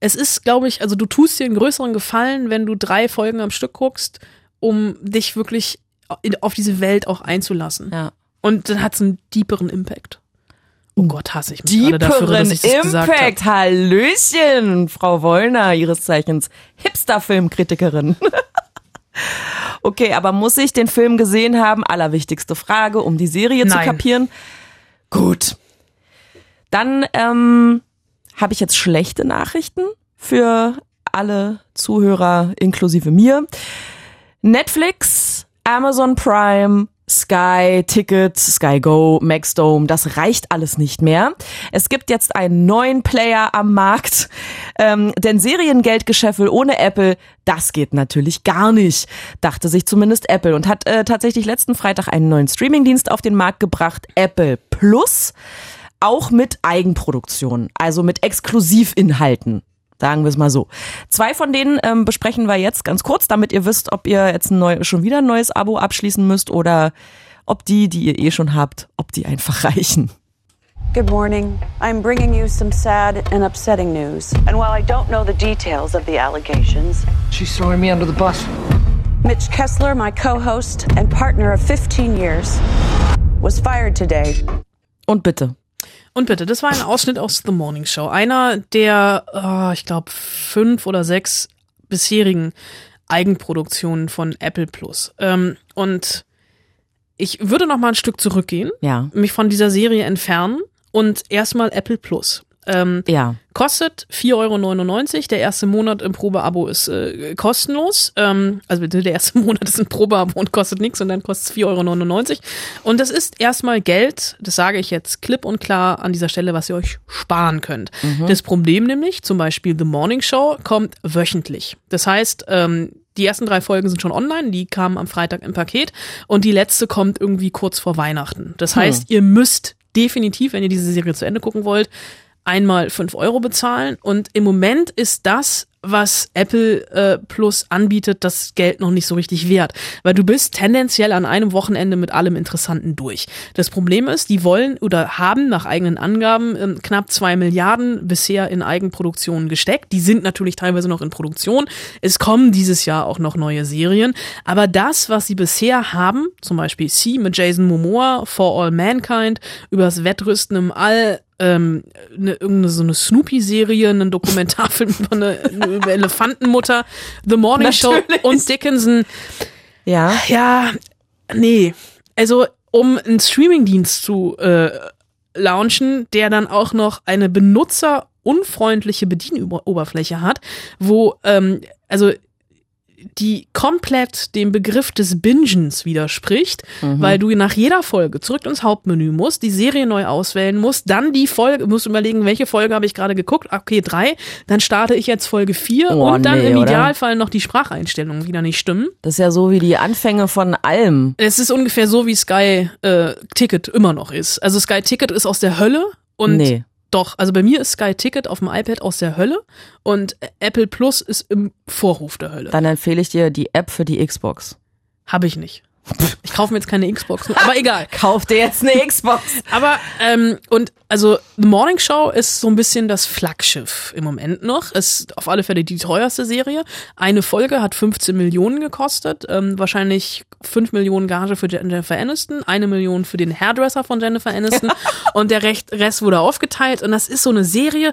es ist, glaube ich, also du tust dir einen größeren Gefallen, wenn du drei Folgen am Stück guckst, um dich wirklich auf diese Welt auch einzulassen. Ja. Und dann hat es einen deeperen Impact. Oh Gott, hasse ich mich gerade dafür, dass Deeperen ich das. Impact. Hallöchen, Frau Wollner, ihres Zeichens Hipster-Filmkritikerin. <laughs> okay, aber muss ich den Film gesehen haben? Allerwichtigste Frage, um die Serie zu Nein. kapieren. Gut. Dann ähm, habe ich jetzt schlechte Nachrichten für alle Zuhörer inklusive mir. Netflix, Amazon Prime, Sky Ticket, Sky Go, Maxdome, das reicht alles nicht mehr. Es gibt jetzt einen neuen Player am Markt, ähm, denn Seriengeldgeschäffel ohne Apple, das geht natürlich gar nicht, dachte sich zumindest Apple und hat äh, tatsächlich letzten Freitag einen neuen Streamingdienst auf den Markt gebracht, Apple Plus, auch mit Eigenproduktion, also mit Exklusivinhalten. Sagen wir es mal so. Zwei von denen ähm, besprechen wir jetzt ganz kurz, damit ihr wisst, ob ihr jetzt ein neu, schon wieder ein neues Abo abschließen müsst oder ob die, die ihr eh schon habt, ob die einfach <laughs> reichen. Good morning. I'm bringing you some sad and upsetting news. And while I don't know the details of the allegations, She's throwing me under the bus. Mitch Kessler, my co host and partner of 15 years, was fired today. Und bitte. Und bitte, das war ein Ausschnitt aus The Morning Show. Einer der, oh, ich glaube, fünf oder sechs bisherigen Eigenproduktionen von Apple Plus. Ähm, und ich würde noch mal ein Stück zurückgehen, Ja. mich von dieser Serie entfernen und erstmal Apple Plus. Ähm, Ja. Kostet 4,99 Euro. Der erste Monat im Probeabo ist äh, kostenlos. Ähm, also der erste <laughs> Monat ist ein Probeabo und kostet nichts und dann kostet es 4,99 Euro. Und das ist erstmal Geld, das sage ich jetzt klipp und klar an dieser Stelle, was ihr euch sparen könnt. Das Problem nämlich, zum Beispiel The Morning Show, kommt wöchentlich. Das heißt, ähm, die ersten drei Folgen sind schon online, die kamen am Freitag im Paket und die letzte kommt irgendwie kurz vor Weihnachten. Das heißt, ihr müsst definitiv, wenn ihr diese Serie zu Ende gucken wollt, einmal fünf Euro bezahlen. Und im Moment ist das, was Apple äh, Plus anbietet, das Geld noch nicht so richtig wert. Weil du bist tendenziell an einem Wochenende mit allem Interessanten durch. Das Problem ist, die wollen oder haben nach eigenen Angaben ähm, knapp zwei Milliarden bisher in Eigenproduktionen gesteckt. Die sind natürlich teilweise noch in Produktion. Es kommen dieses Jahr auch noch neue Serien. Aber das, was sie bisher haben, zum Beispiel C mit Jason Momoa, For All Mankind, übers Wettrüsten im All, ähm, eine, irgendeine so eine Snoopy-Serie, einen Dokumentarfilm <laughs> über eine, eine Elefantenmutter, The Morning Show und Dickinson. Ja. Ja, nee. Also, um einen Streamingdienst zu äh, launchen, der dann auch noch eine benutzerunfreundliche Bedienoberfläche hat, wo, ähm, also die komplett dem Begriff des Bingens widerspricht, weil du nach jeder Folge zurück ins Hauptmenü musst, die Serie neu auswählen musst, dann die Folge, musst überlegen, welche Folge habe ich gerade geguckt, okay, drei, dann starte ich jetzt Folge vier Oh, und dann nee, im oder? Idealfall noch die Spracheinstellungen wieder nicht stimmen. Das ist ja so wie die Anfänge von allem. Es ist ungefähr so, wie Sky äh, Ticket immer noch ist. Also Sky Ticket ist aus der Hölle und Nee. Doch, also bei mir ist Sky Ticket auf dem iPad aus der Hölle und Apple Plus ist im Vorhof der Hölle. Dann empfehle ich dir die App für die Xbox. Habe ich nicht. Ich kaufe mir jetzt keine Xbox, aber egal. <laughs> Kauf dir jetzt eine Xbox. Aber, ähm, und also The Morning Show ist so ein bisschen das Flaggschiff im Moment noch. Ist auf alle Fälle die teuerste Serie. Eine Folge hat 15 Millionen gekostet. Ähm, wahrscheinlich 5 Millionen Gage für Jennifer Aniston, eine Million für den Hairdresser von Jennifer Aniston <laughs> und der Rest, Rest wurde aufgeteilt. Und das ist so eine Serie,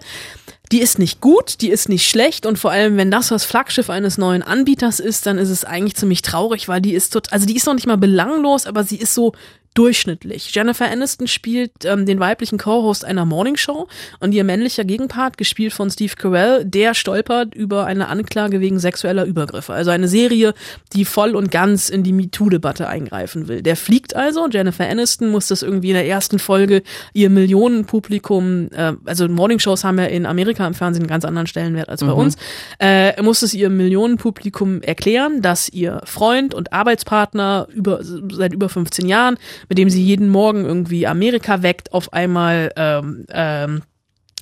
die ist nicht gut, die ist nicht schlecht und vor allem, wenn das das Flaggschiff eines neuen Anbieters ist, dann ist es eigentlich ziemlich traurig, weil die ist tot, also die ist noch nicht mal belanglos, aber sie ist so durchschnittlich. Jennifer Aniston spielt ähm, den weiblichen Co-Host einer Morningshow und ihr männlicher Gegenpart, gespielt von Steve Carell, der stolpert über eine Anklage wegen sexueller Übergriffe. Also eine Serie, die voll und ganz in die MeToo-Debatte eingreifen will. Der fliegt also, Jennifer Aniston muss das irgendwie in der ersten Folge ihr Millionenpublikum, äh, also Morningshows haben ja in Amerika im Fernsehen einen ganz anderen Stellenwert als bei uns, äh, muss es ihrem Millionenpublikum erklären, dass ihr Freund und Arbeitspartner über, seit über 15 Jahren, mit dem sie jeden Morgen irgendwie Amerika weckt, auf einmal ähm, ähm,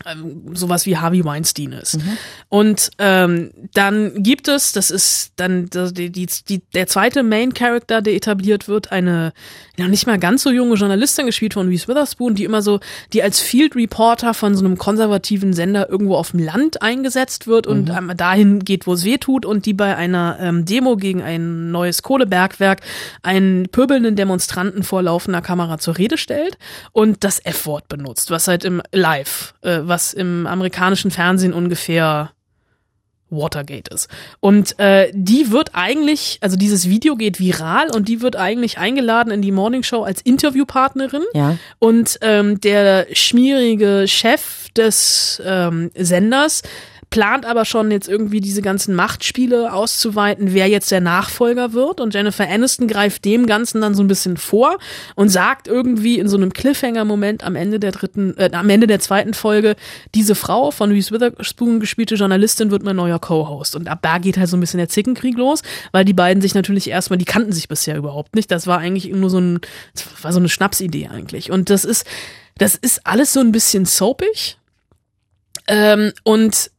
ähm, sowas wie Harvey Weinstein ist. Und ähm, dann gibt es, das ist dann die, die, die, der zweite Main Character, der etabliert wird, eine ja nicht mal ganz so junge Journalistin, gespielt von Reese Witherspoon, die immer so, die als Field Reporter von so einem konservativen Sender irgendwo auf dem Land eingesetzt wird und ähm, dahin geht, wo es weh tut und die bei einer ähm, Demo gegen ein neues Kohlebergwerk einen pöbelnden Demonstranten vor laufender Kamera zur Rede stellt und das F-Wort benutzt, was halt im Live, äh, was im amerikanischen Fernsehen ungefähr Watergate ist. Und äh, die wird eigentlich, also dieses Video geht viral und die wird eigentlich eingeladen in die Morningshow als Interviewpartnerin. Ja. Und ähm, der schmierige Chef des ähm, Senders plant aber schon jetzt irgendwie diese ganzen Machtspiele auszuweiten, wer jetzt der Nachfolger wird. Und Jennifer Aniston greift dem Ganzen dann so ein bisschen vor und sagt irgendwie in so einem Cliffhanger-Moment am Ende der dritten, äh, am Ende der zweiten Folge, diese Frau von Reese Witherspoon gespielte Journalistin wird mein neuer Co-Host. Und ab da geht halt so ein bisschen der Zickenkrieg los, weil die beiden sich natürlich erstmal, die kannten sich bisher überhaupt nicht. Das war eigentlich nur so ein, war so eine Schnapsidee eigentlich. Und das ist, das ist alles so ein bisschen soapig. Ähm, und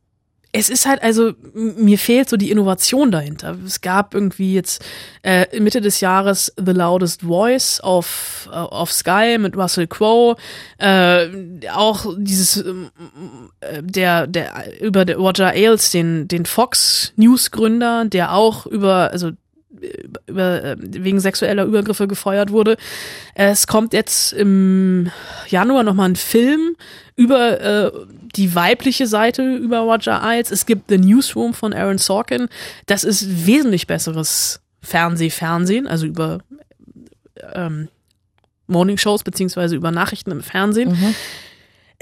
es ist halt also mir fehlt so die Innovation dahinter. Es gab irgendwie jetzt äh, Mitte des Jahres The Loudest Voice auf äh, auf Sky mit Russell Crowe, äh, auch dieses äh, der der über der Roger Ailes, den den Fox News Gründer, der auch über also über, äh, wegen sexueller Übergriffe gefeuert wurde. Es kommt jetzt im Januar nochmal ein Film über äh, die weibliche Seite über Roger Ailes. Es gibt The Newsroom von Aaron Sorkin. Das ist wesentlich besseres Fernseh-Fernsehen, also über ähm, Morningshows beziehungsweise über Nachrichten im Fernsehen. Mhm.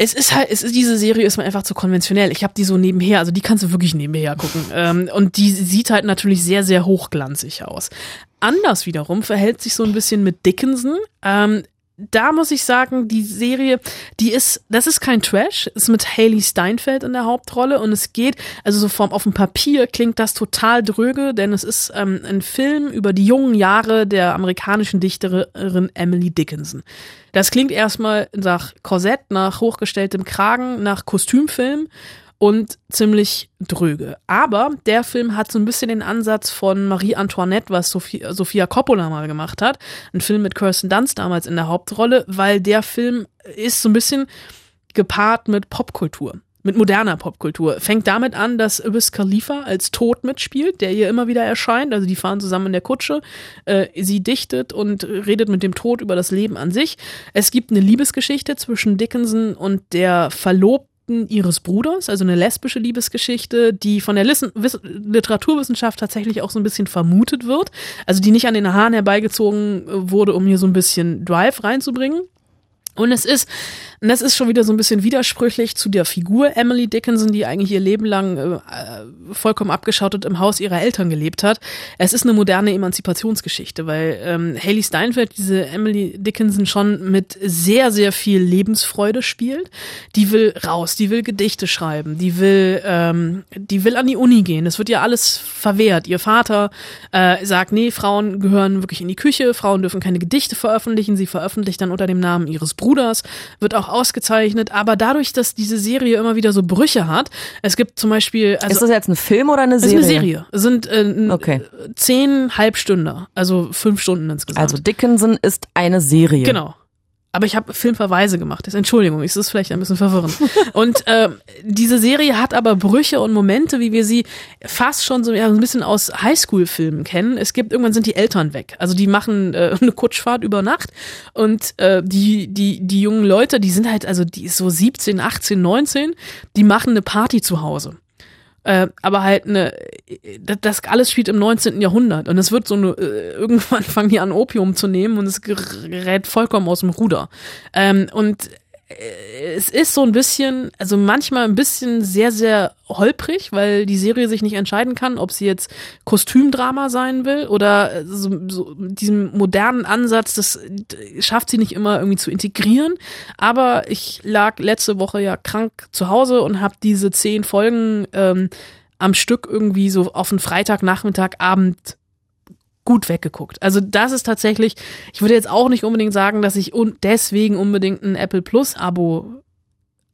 Es ist halt, es ist diese Serie ist mir einfach zu konventionell. Ich habe die so nebenher, also die kannst du wirklich nebenher gucken. <laughs> Ähm, und die sieht halt natürlich sehr, sehr hochglanzig aus. Anders wiederum verhält sich so ein bisschen mit Dickinson. Ähm, da muss ich sagen, die Serie, die ist, das ist kein Trash, ist mit Haley Steinfeld in der Hauptrolle und es geht, also so vom auf dem Papier klingt das total dröge, denn es ist ähm, ein Film über die jungen Jahre der amerikanischen Dichterin Emily Dickinson. Das klingt erstmal nach Korsett, nach hochgestelltem Kragen, nach Kostümfilm und ziemlich dröge. Aber der Film hat so ein bisschen den Ansatz von Marie Antoinette, was Sophia, Sophia Coppola mal gemacht hat. Ein Film mit Kirsten Dunst damals in der Hauptrolle, weil der Film ist so ein bisschen gepaart mit Popkultur. Mit moderner Popkultur. Fängt damit an, dass Ibis Khalifa als Tod mitspielt, der ihr immer wieder erscheint. Also die fahren zusammen in der Kutsche. Äh, sie dichtet und redet mit dem Tod über das Leben an sich. Es gibt eine Liebesgeschichte zwischen Dickinson und der Verlobten ihres Bruders, also eine lesbische Liebesgeschichte, die von der Lissen Wiss Literaturwissenschaft tatsächlich auch so ein bisschen vermutet wird, also die nicht an den Haaren herbeigezogen wurde, um hier so ein bisschen Drive reinzubringen. Und es ist, und das ist schon wieder so ein bisschen widersprüchlich zu der Figur Emily Dickinson, die eigentlich ihr Leben lang äh, vollkommen abgeschottet im Haus ihrer Eltern gelebt hat. Es ist eine moderne Emanzipationsgeschichte, weil ähm, Haley Steinfeld diese Emily Dickinson schon mit sehr, sehr viel Lebensfreude spielt. Die will raus, die will Gedichte schreiben, die will, ähm, die will an die Uni gehen. Das wird ihr alles verwehrt. Ihr Vater äh, sagt, nee, Frauen gehören wirklich in die Küche, Frauen dürfen keine Gedichte veröffentlichen. Sie veröffentlicht dann unter dem Namen ihres Bruders Bruders wird auch ausgezeichnet, aber dadurch, dass diese Serie immer wieder so Brüche hat, es gibt zum Beispiel. Also, ist das jetzt ein Film oder eine Serie? Ist eine Serie. Es sind äh, okay. zehn Halbstünder, also fünf Stunden insgesamt. Also Dickinson ist eine Serie. Genau. Aber ich habe Filmverweise gemacht. Das, Entschuldigung, ist das vielleicht ein bisschen verwirrend. Und äh, diese Serie hat aber Brüche und Momente, wie wir sie fast schon so ja, ein bisschen aus Highschool-Filmen kennen. Es gibt irgendwann sind die Eltern weg. Also die machen äh, <laughs> eine Kutschfahrt über Nacht und äh, die die die jungen Leute, die sind halt also die ist so 17, 18, 19, die machen eine Party zu Hause. Äh, aber halt eine, das, das alles spielt im 19. Jahrhundert und es wird so eine, äh, irgendwann <laughs> fangen die an Opium zu nehmen und es gerät vollkommen aus dem Ruder. Ähm, und äh, es ist so ein bisschen, also manchmal ein bisschen sehr, sehr holprig, weil die Serie sich nicht entscheiden kann, ob sie jetzt Kostümdrama sein will oder so, so diesem modernen Ansatz, das schafft sie nicht immer irgendwie zu integrieren. Aber ich lag letzte Woche ja krank zu Hause und habe diese zehn Folgen ähm, am Stück irgendwie so auf einen Freitagnachmittag, Abend gut weggeguckt. Also das ist tatsächlich, ich würde jetzt auch nicht unbedingt sagen, dass ich un deswegen unbedingt ein Apple Plus Abo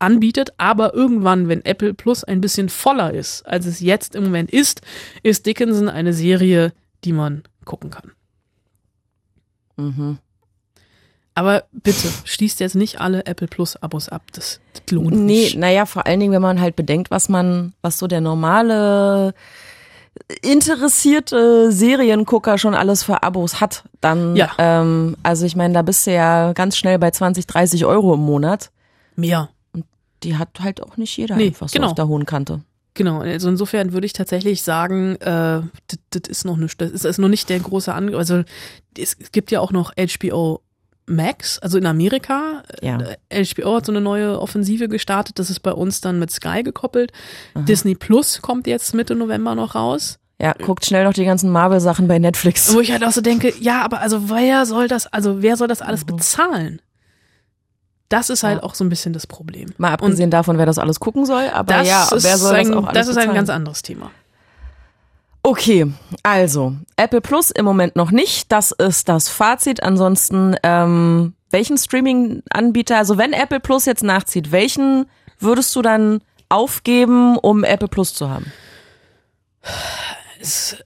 anbietet, aber irgendwann, wenn Apple Plus ein bisschen voller ist, als es jetzt im Moment ist, ist Dickinson eine Serie, die man gucken kann. Mhm. Aber bitte, schließt jetzt nicht alle Apple Plus Abos ab. Das, das lohnt nee, nicht. naja, vor allen Dingen, wenn man halt bedenkt, was man, was so der normale interessierte Seriengucker schon alles für Abos hat, dann, Ja. ähm, also ich meine, da bist du ja ganz schnell bei 20, 30 Euro im Monat. Mehr. Die hat halt auch nicht jeder Nee, einfach so genau. auf der hohen Kante. Genau, also insofern würde ich tatsächlich sagen, äh, das, das ist noch nicht, das ist, ist noch nicht der große Angriff. Also es gibt ja auch noch HBO Max, also in Amerika. Ja. Äh, HBO hat so eine neue Offensive gestartet. Das ist bei uns dann mit Sky gekoppelt. Disney Plus kommt jetzt Mitte November noch raus. Ja, guckt schnell noch die ganzen Marvel-Sachen bei Netflix. Wo ich halt auch so denke, ja, aber also wer soll das, also wer soll das alles bezahlen? Das ist halt Ja. auch so ein bisschen das Problem. Mal abgesehen davon, wer das alles gucken soll, aber Das ja, ist wer soll ein, das auch alles das ist ein bezahlen? ganz anderes Thema. Okay, also Apple Plus im Moment noch nicht. Das ist das Fazit. Ansonsten, ähm, welchen Streaming-Anbieter, also wenn Apple Plus jetzt nachzieht, welchen würdest du dann aufgeben, um Apple Plus zu haben? Es,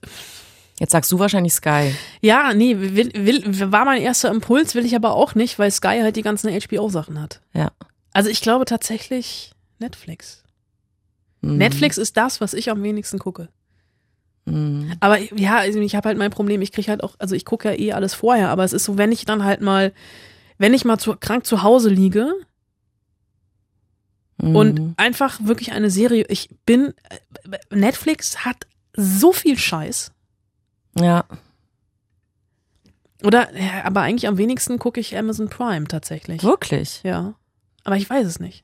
Jetzt sagst du wahrscheinlich Sky. ja, nee, will, will, war mein erster Impuls, will ich aber auch nicht, weil Sky halt die ganzen HBO-Sachen hat. Ja. Also ich glaube tatsächlich Netflix. Mhm. Netflix ist das, was ich am wenigsten gucke. Mhm. Aber ja, also ich habe halt mein Problem, ich kriege halt auch, also ich gucke ja eh alles vorher, aber es ist so, wenn ich dann halt mal, wenn ich mal zu, krank zu Hause liege Mhm. und einfach wirklich eine Serie, ich bin, Netflix hat so viel Scheiß. ja. Oder, aber eigentlich am wenigsten gucke ich Amazon Prime tatsächlich. Wirklich? Ja. Aber ich weiß es nicht.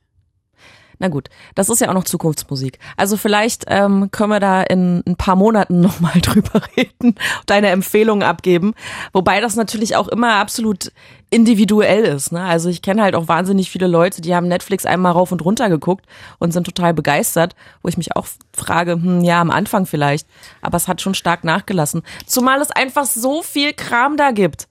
Na gut, das ist ja auch noch Zukunftsmusik. Also vielleicht ähm, können wir da in ein paar Monaten <laughs> nochmal drüber reden und deine Empfehlungen abgeben. Wobei das natürlich auch immer absolut individuell ist. Ne? Also ich kenne halt auch wahnsinnig viele Leute, die haben Netflix einmal rauf und runter geguckt und sind total begeistert, wo ich mich auch frage, hm, ja, am Anfang vielleicht, aber es hat schon stark nachgelassen. Zumal es einfach so viel Kram da gibt.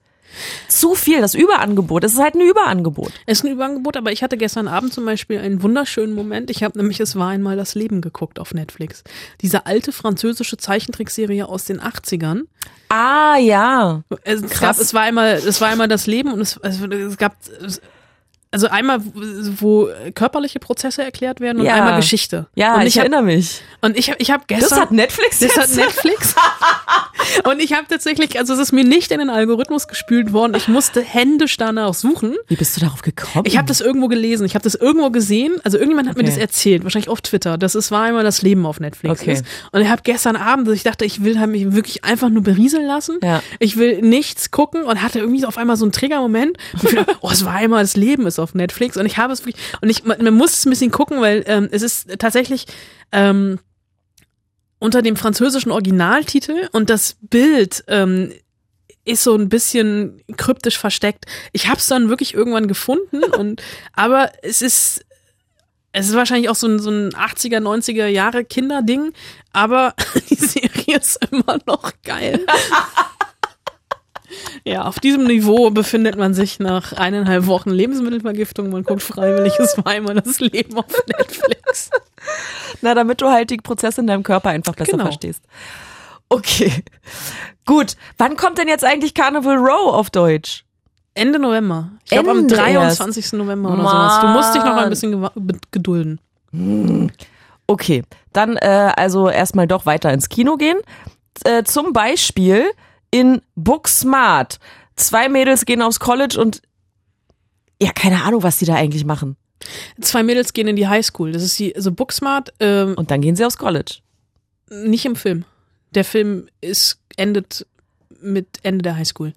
Zu viel, das Überangebot. Es ist halt ein Überangebot. Es ist ein Überangebot, aber ich hatte gestern Abend zum Beispiel einen wunderschönen Moment. Ich habe nämlich Es war einmal das Leben geguckt auf Netflix. Diese alte französische Zeichentrickserie aus den 80ern. Ah, ja. Es, Krass. gab, es war einmal, es war einmal das Leben und es, es, es gab also einmal, wo körperliche Prozesse erklärt werden und Ja. einmal Geschichte. Ja, und ich, hab, erinnere mich. Und ich habe ich hab gestern Das hat Netflix Das hat jetzt? Netflix. <laughs> und ich habe tatsächlich, also es ist mir nicht in den Algorithmus gespült worden. Ich musste händisch danach suchen. Wie bist du darauf gekommen? Ich habe das irgendwo gelesen, ich habe das irgendwo gesehen. Also irgendjemand hat mir Okay. das erzählt, wahrscheinlich auf Twitter, dass es war einmal das Leben auf Netflix Okay. ist. Und ich habe gestern Abend, ich dachte, ich will halt mich wirklich einfach nur berieseln lassen. Ja. Ich will nichts gucken und hatte irgendwie auf einmal so einen Triggermoment. Und ich dachte, oh, es war einmal das Leben ist auf Netflix und ich habe es wirklich und ich man, man muss es ein bisschen gucken, weil ähm, es ist tatsächlich ähm, unter dem französischen Originaltitel und das Bild ähm, ist so ein bisschen kryptisch versteckt. Ich habe es dann wirklich irgendwann gefunden <laughs> und aber es ist es ist wahrscheinlich auch so ein, so ein 80er, 90er Jahre Kinderding, aber <laughs> die Serie ist immer noch geil. <laughs> <laughs> Ja, auf diesem Niveau befindet man sich nach eineinhalb Wochen Lebensmittelvergiftung. Man guckt freiwillig, es war einmal das Leben auf Netflix. <laughs> Na, damit du halt die Prozesse in deinem Körper einfach besser Genau. verstehst. Okay. Gut. Wann kommt denn jetzt eigentlich Carnival Row auf Deutsch? Ende November. Ich glaube am Ende 23. November oder sowas. Du musst dich noch ein bisschen gedulden. Okay. Dann äh, also erstmal doch weiter ins Kino gehen. Äh, zum Beispiel in Booksmart. Zwei Mädels gehen aufs College und ja, keine Ahnung, was die da eigentlich machen. Zwei Mädels gehen in die Highschool. Das ist die, also Booksmart, ähm, Und dann gehen sie aufs College. nicht im Film. Der Film ist, endet mit Ende der Highschool.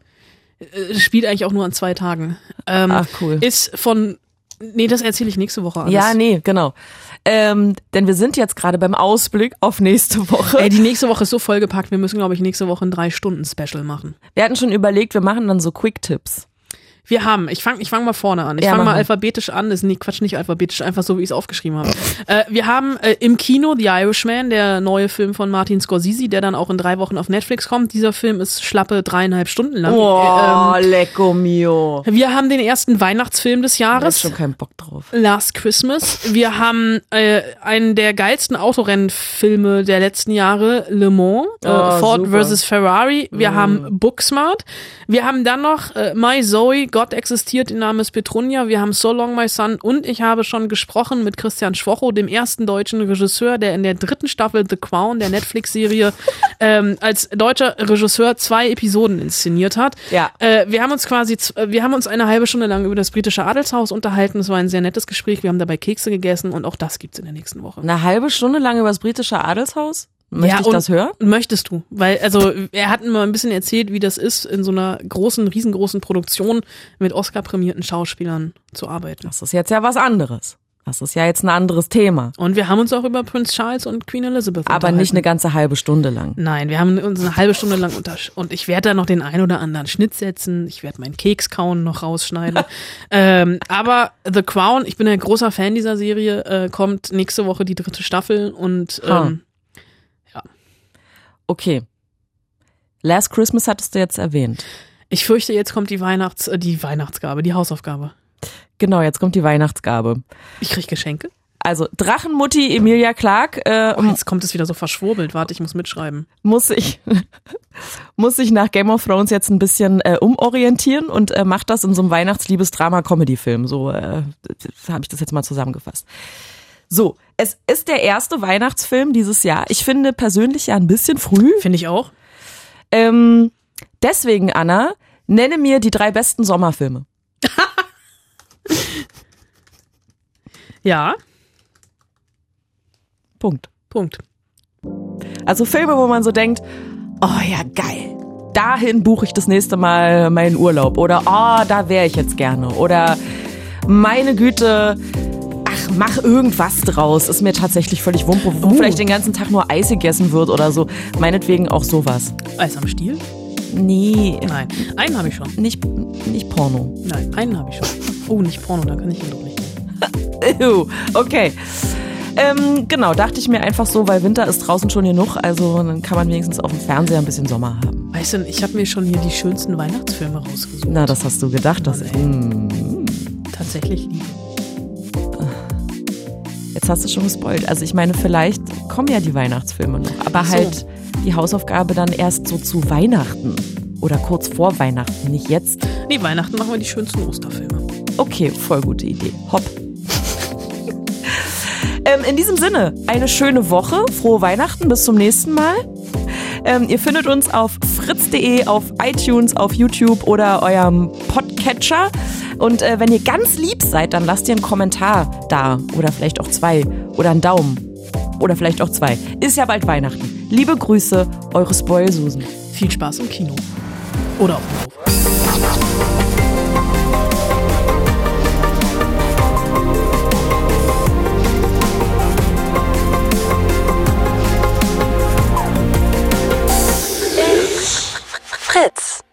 Äh, spielt eigentlich auch nur an zwei Tagen. Ähm, Ach, cool. Ist von, nee, das erzähle ich nächste Woche alles. Ja, nee, genau. Ähm, denn wir sind jetzt gerade beim Ausblick auf nächste Woche. Ey, die nächste Woche ist so vollgepackt, wir müssen, glaube ich, nächste Woche ein Drei-Stunden-Special machen. Wir hatten schon überlegt, wir machen dann so Quick-Tipps. Wir haben, ich fange ich fang mal vorne an. Ich Ja, fange mal alphabetisch an. Das ist nicht Quatsch, nicht alphabetisch, einfach so, wie ich es aufgeschrieben habe. äh, wir haben äh, im Kino The Irishman, der neue Film von Martin Scorsese, der dann auch in drei Wochen auf Netflix kommt. Dieser Film ist schlappe dreieinhalb Stunden lang. Oh, Ähm, lecco mio. wir haben den ersten Weihnachtsfilm des Ich hab Jahres. schon keinen Bock drauf. Last Christmas. Wir haben äh, einen der geilsten Autorennfilme der letzten Jahre, Le Mans, äh, Oh, Ford super. vs. Ferrari. Wir haben Booksmart. Wir haben dann noch äh, My Zoe, Gott existiert, ihr Name ist Petrunia. Wir haben So Long My Son und ich habe schon gesprochen mit Christian Schwocho, dem ersten deutschen Regisseur, der in der dritten Staffel The Crown, der Netflix-Serie, <laughs> ähm, als deutscher Regisseur zwei Episoden inszeniert hat. Ja. Äh, wir haben uns quasi, äh, wir haben uns eine halbe Stunde lang über das britische Adelshaus unterhalten. Es war ein sehr nettes Gespräch. Wir haben dabei Kekse gegessen und auch das gibt's in der nächsten Woche. Eine halbe Stunde lang über das britische Adelshaus? Möchte Ja, ich das hören? Möchtest du? Weil, also, er hat mir mal ein bisschen erzählt, wie das ist, in so einer großen, riesengroßen Produktion mit Oscar-prämierten Schauspielern zu arbeiten. Das ist jetzt ja was anderes. Das ist ja jetzt ein anderes Thema. Und wir haben uns auch über Prince Charles und Queen Elizabeth Aber nicht eine ganze halbe Stunde lang. Nein, wir haben uns eine halbe Stunde lang unter und ich werde da noch den ein oder anderen Schnitt setzen. Ich werde meinen Keks kauen noch rausschneiden. <laughs> ähm, aber The Crown, ich bin ein großer Fan dieser Serie, äh, kommt nächste Woche die dritte Staffel und ähm, Okay. Last Christmas hattest du jetzt erwähnt. ich fürchte, jetzt kommt die Weihnachts, äh, die Weihnachtsgabe, die Hausaufgabe. Genau, jetzt kommt die Weihnachtsgabe. Ich krieg Geschenke. Also Drachenmutti Emilia Clark äh, Oh, jetzt kommt es wieder so verschwurbelt. Warte, ich muss mitschreiben. muss sich <laughs> muss sich nach Game of Thrones jetzt ein bisschen äh, umorientieren und äh, macht das in so einem Weihnachtsliebes-Drama-Comedy-Film. So äh, habe ich das jetzt mal zusammengefasst. So, es ist der erste Weihnachtsfilm dieses Jahr. Ich finde persönlich ja ein bisschen früh. Finde ich auch. Ähm, deswegen, Anna, nenne mir die drei besten Sommerfilme. <laughs> Ja, Punkt. Punkt. Also Filme, wo man so denkt, oh ja, geil. Dahin buche ich das nächste Mal meinen Urlaub. Oder oh, da wäre ich jetzt gerne. Oder meine Güte, ach, mach irgendwas draus. Ist mir tatsächlich völlig wumpe, wo Oh. vielleicht den ganzen Tag nur Eis gegessen wird oder so. Meinetwegen auch sowas. Eis am Stiel? Nee, Nein. Einen habe ich schon. nicht, nicht Porno. Nein, einen habe ich schon. Oh, nicht Porno, da kann ich ihn doch nicht. <laughs> Ew, okay. Ähm, genau, dachte ich mir einfach so, weil Winter ist draußen schon genug, also dann kann man wenigstens auf dem Fernseher ein bisschen Sommer haben. Weißt du, ich habe mir schon hier die schönsten Weihnachtsfilme rausgesucht. Na, das hast du gedacht. Das, Mann, ey. Hm. Tatsächlich liebe. Jetzt hast du schon gespoilt. Also ich meine, vielleicht kommen ja die Weihnachtsfilme noch, aber so. halt die Hausaufgabe dann erst so zu Weihnachten oder kurz vor Weihnachten, nicht jetzt. Nee, Weihnachten machen wir die schönsten Osterfilme. Okay, voll gute Idee. Hopp. ähm, in diesem Sinne, eine schöne Woche, frohe Weihnachten, bis zum nächsten Mal. Ähm, ihr findet uns auf fritz.de, auf iTunes, auf YouTube oder eurem Podcatcher. Und äh, wenn ihr ganz lieb seid, dann lasst ihr einen Kommentar da. Oder vielleicht auch zwei. Oder einen Daumen. Oder vielleicht auch zwei. Ist ja bald Weihnachten. Liebe Grüße, eure Spoilsusen. Viel Spaß im Kino. Oder auf dem Hof. Fritz.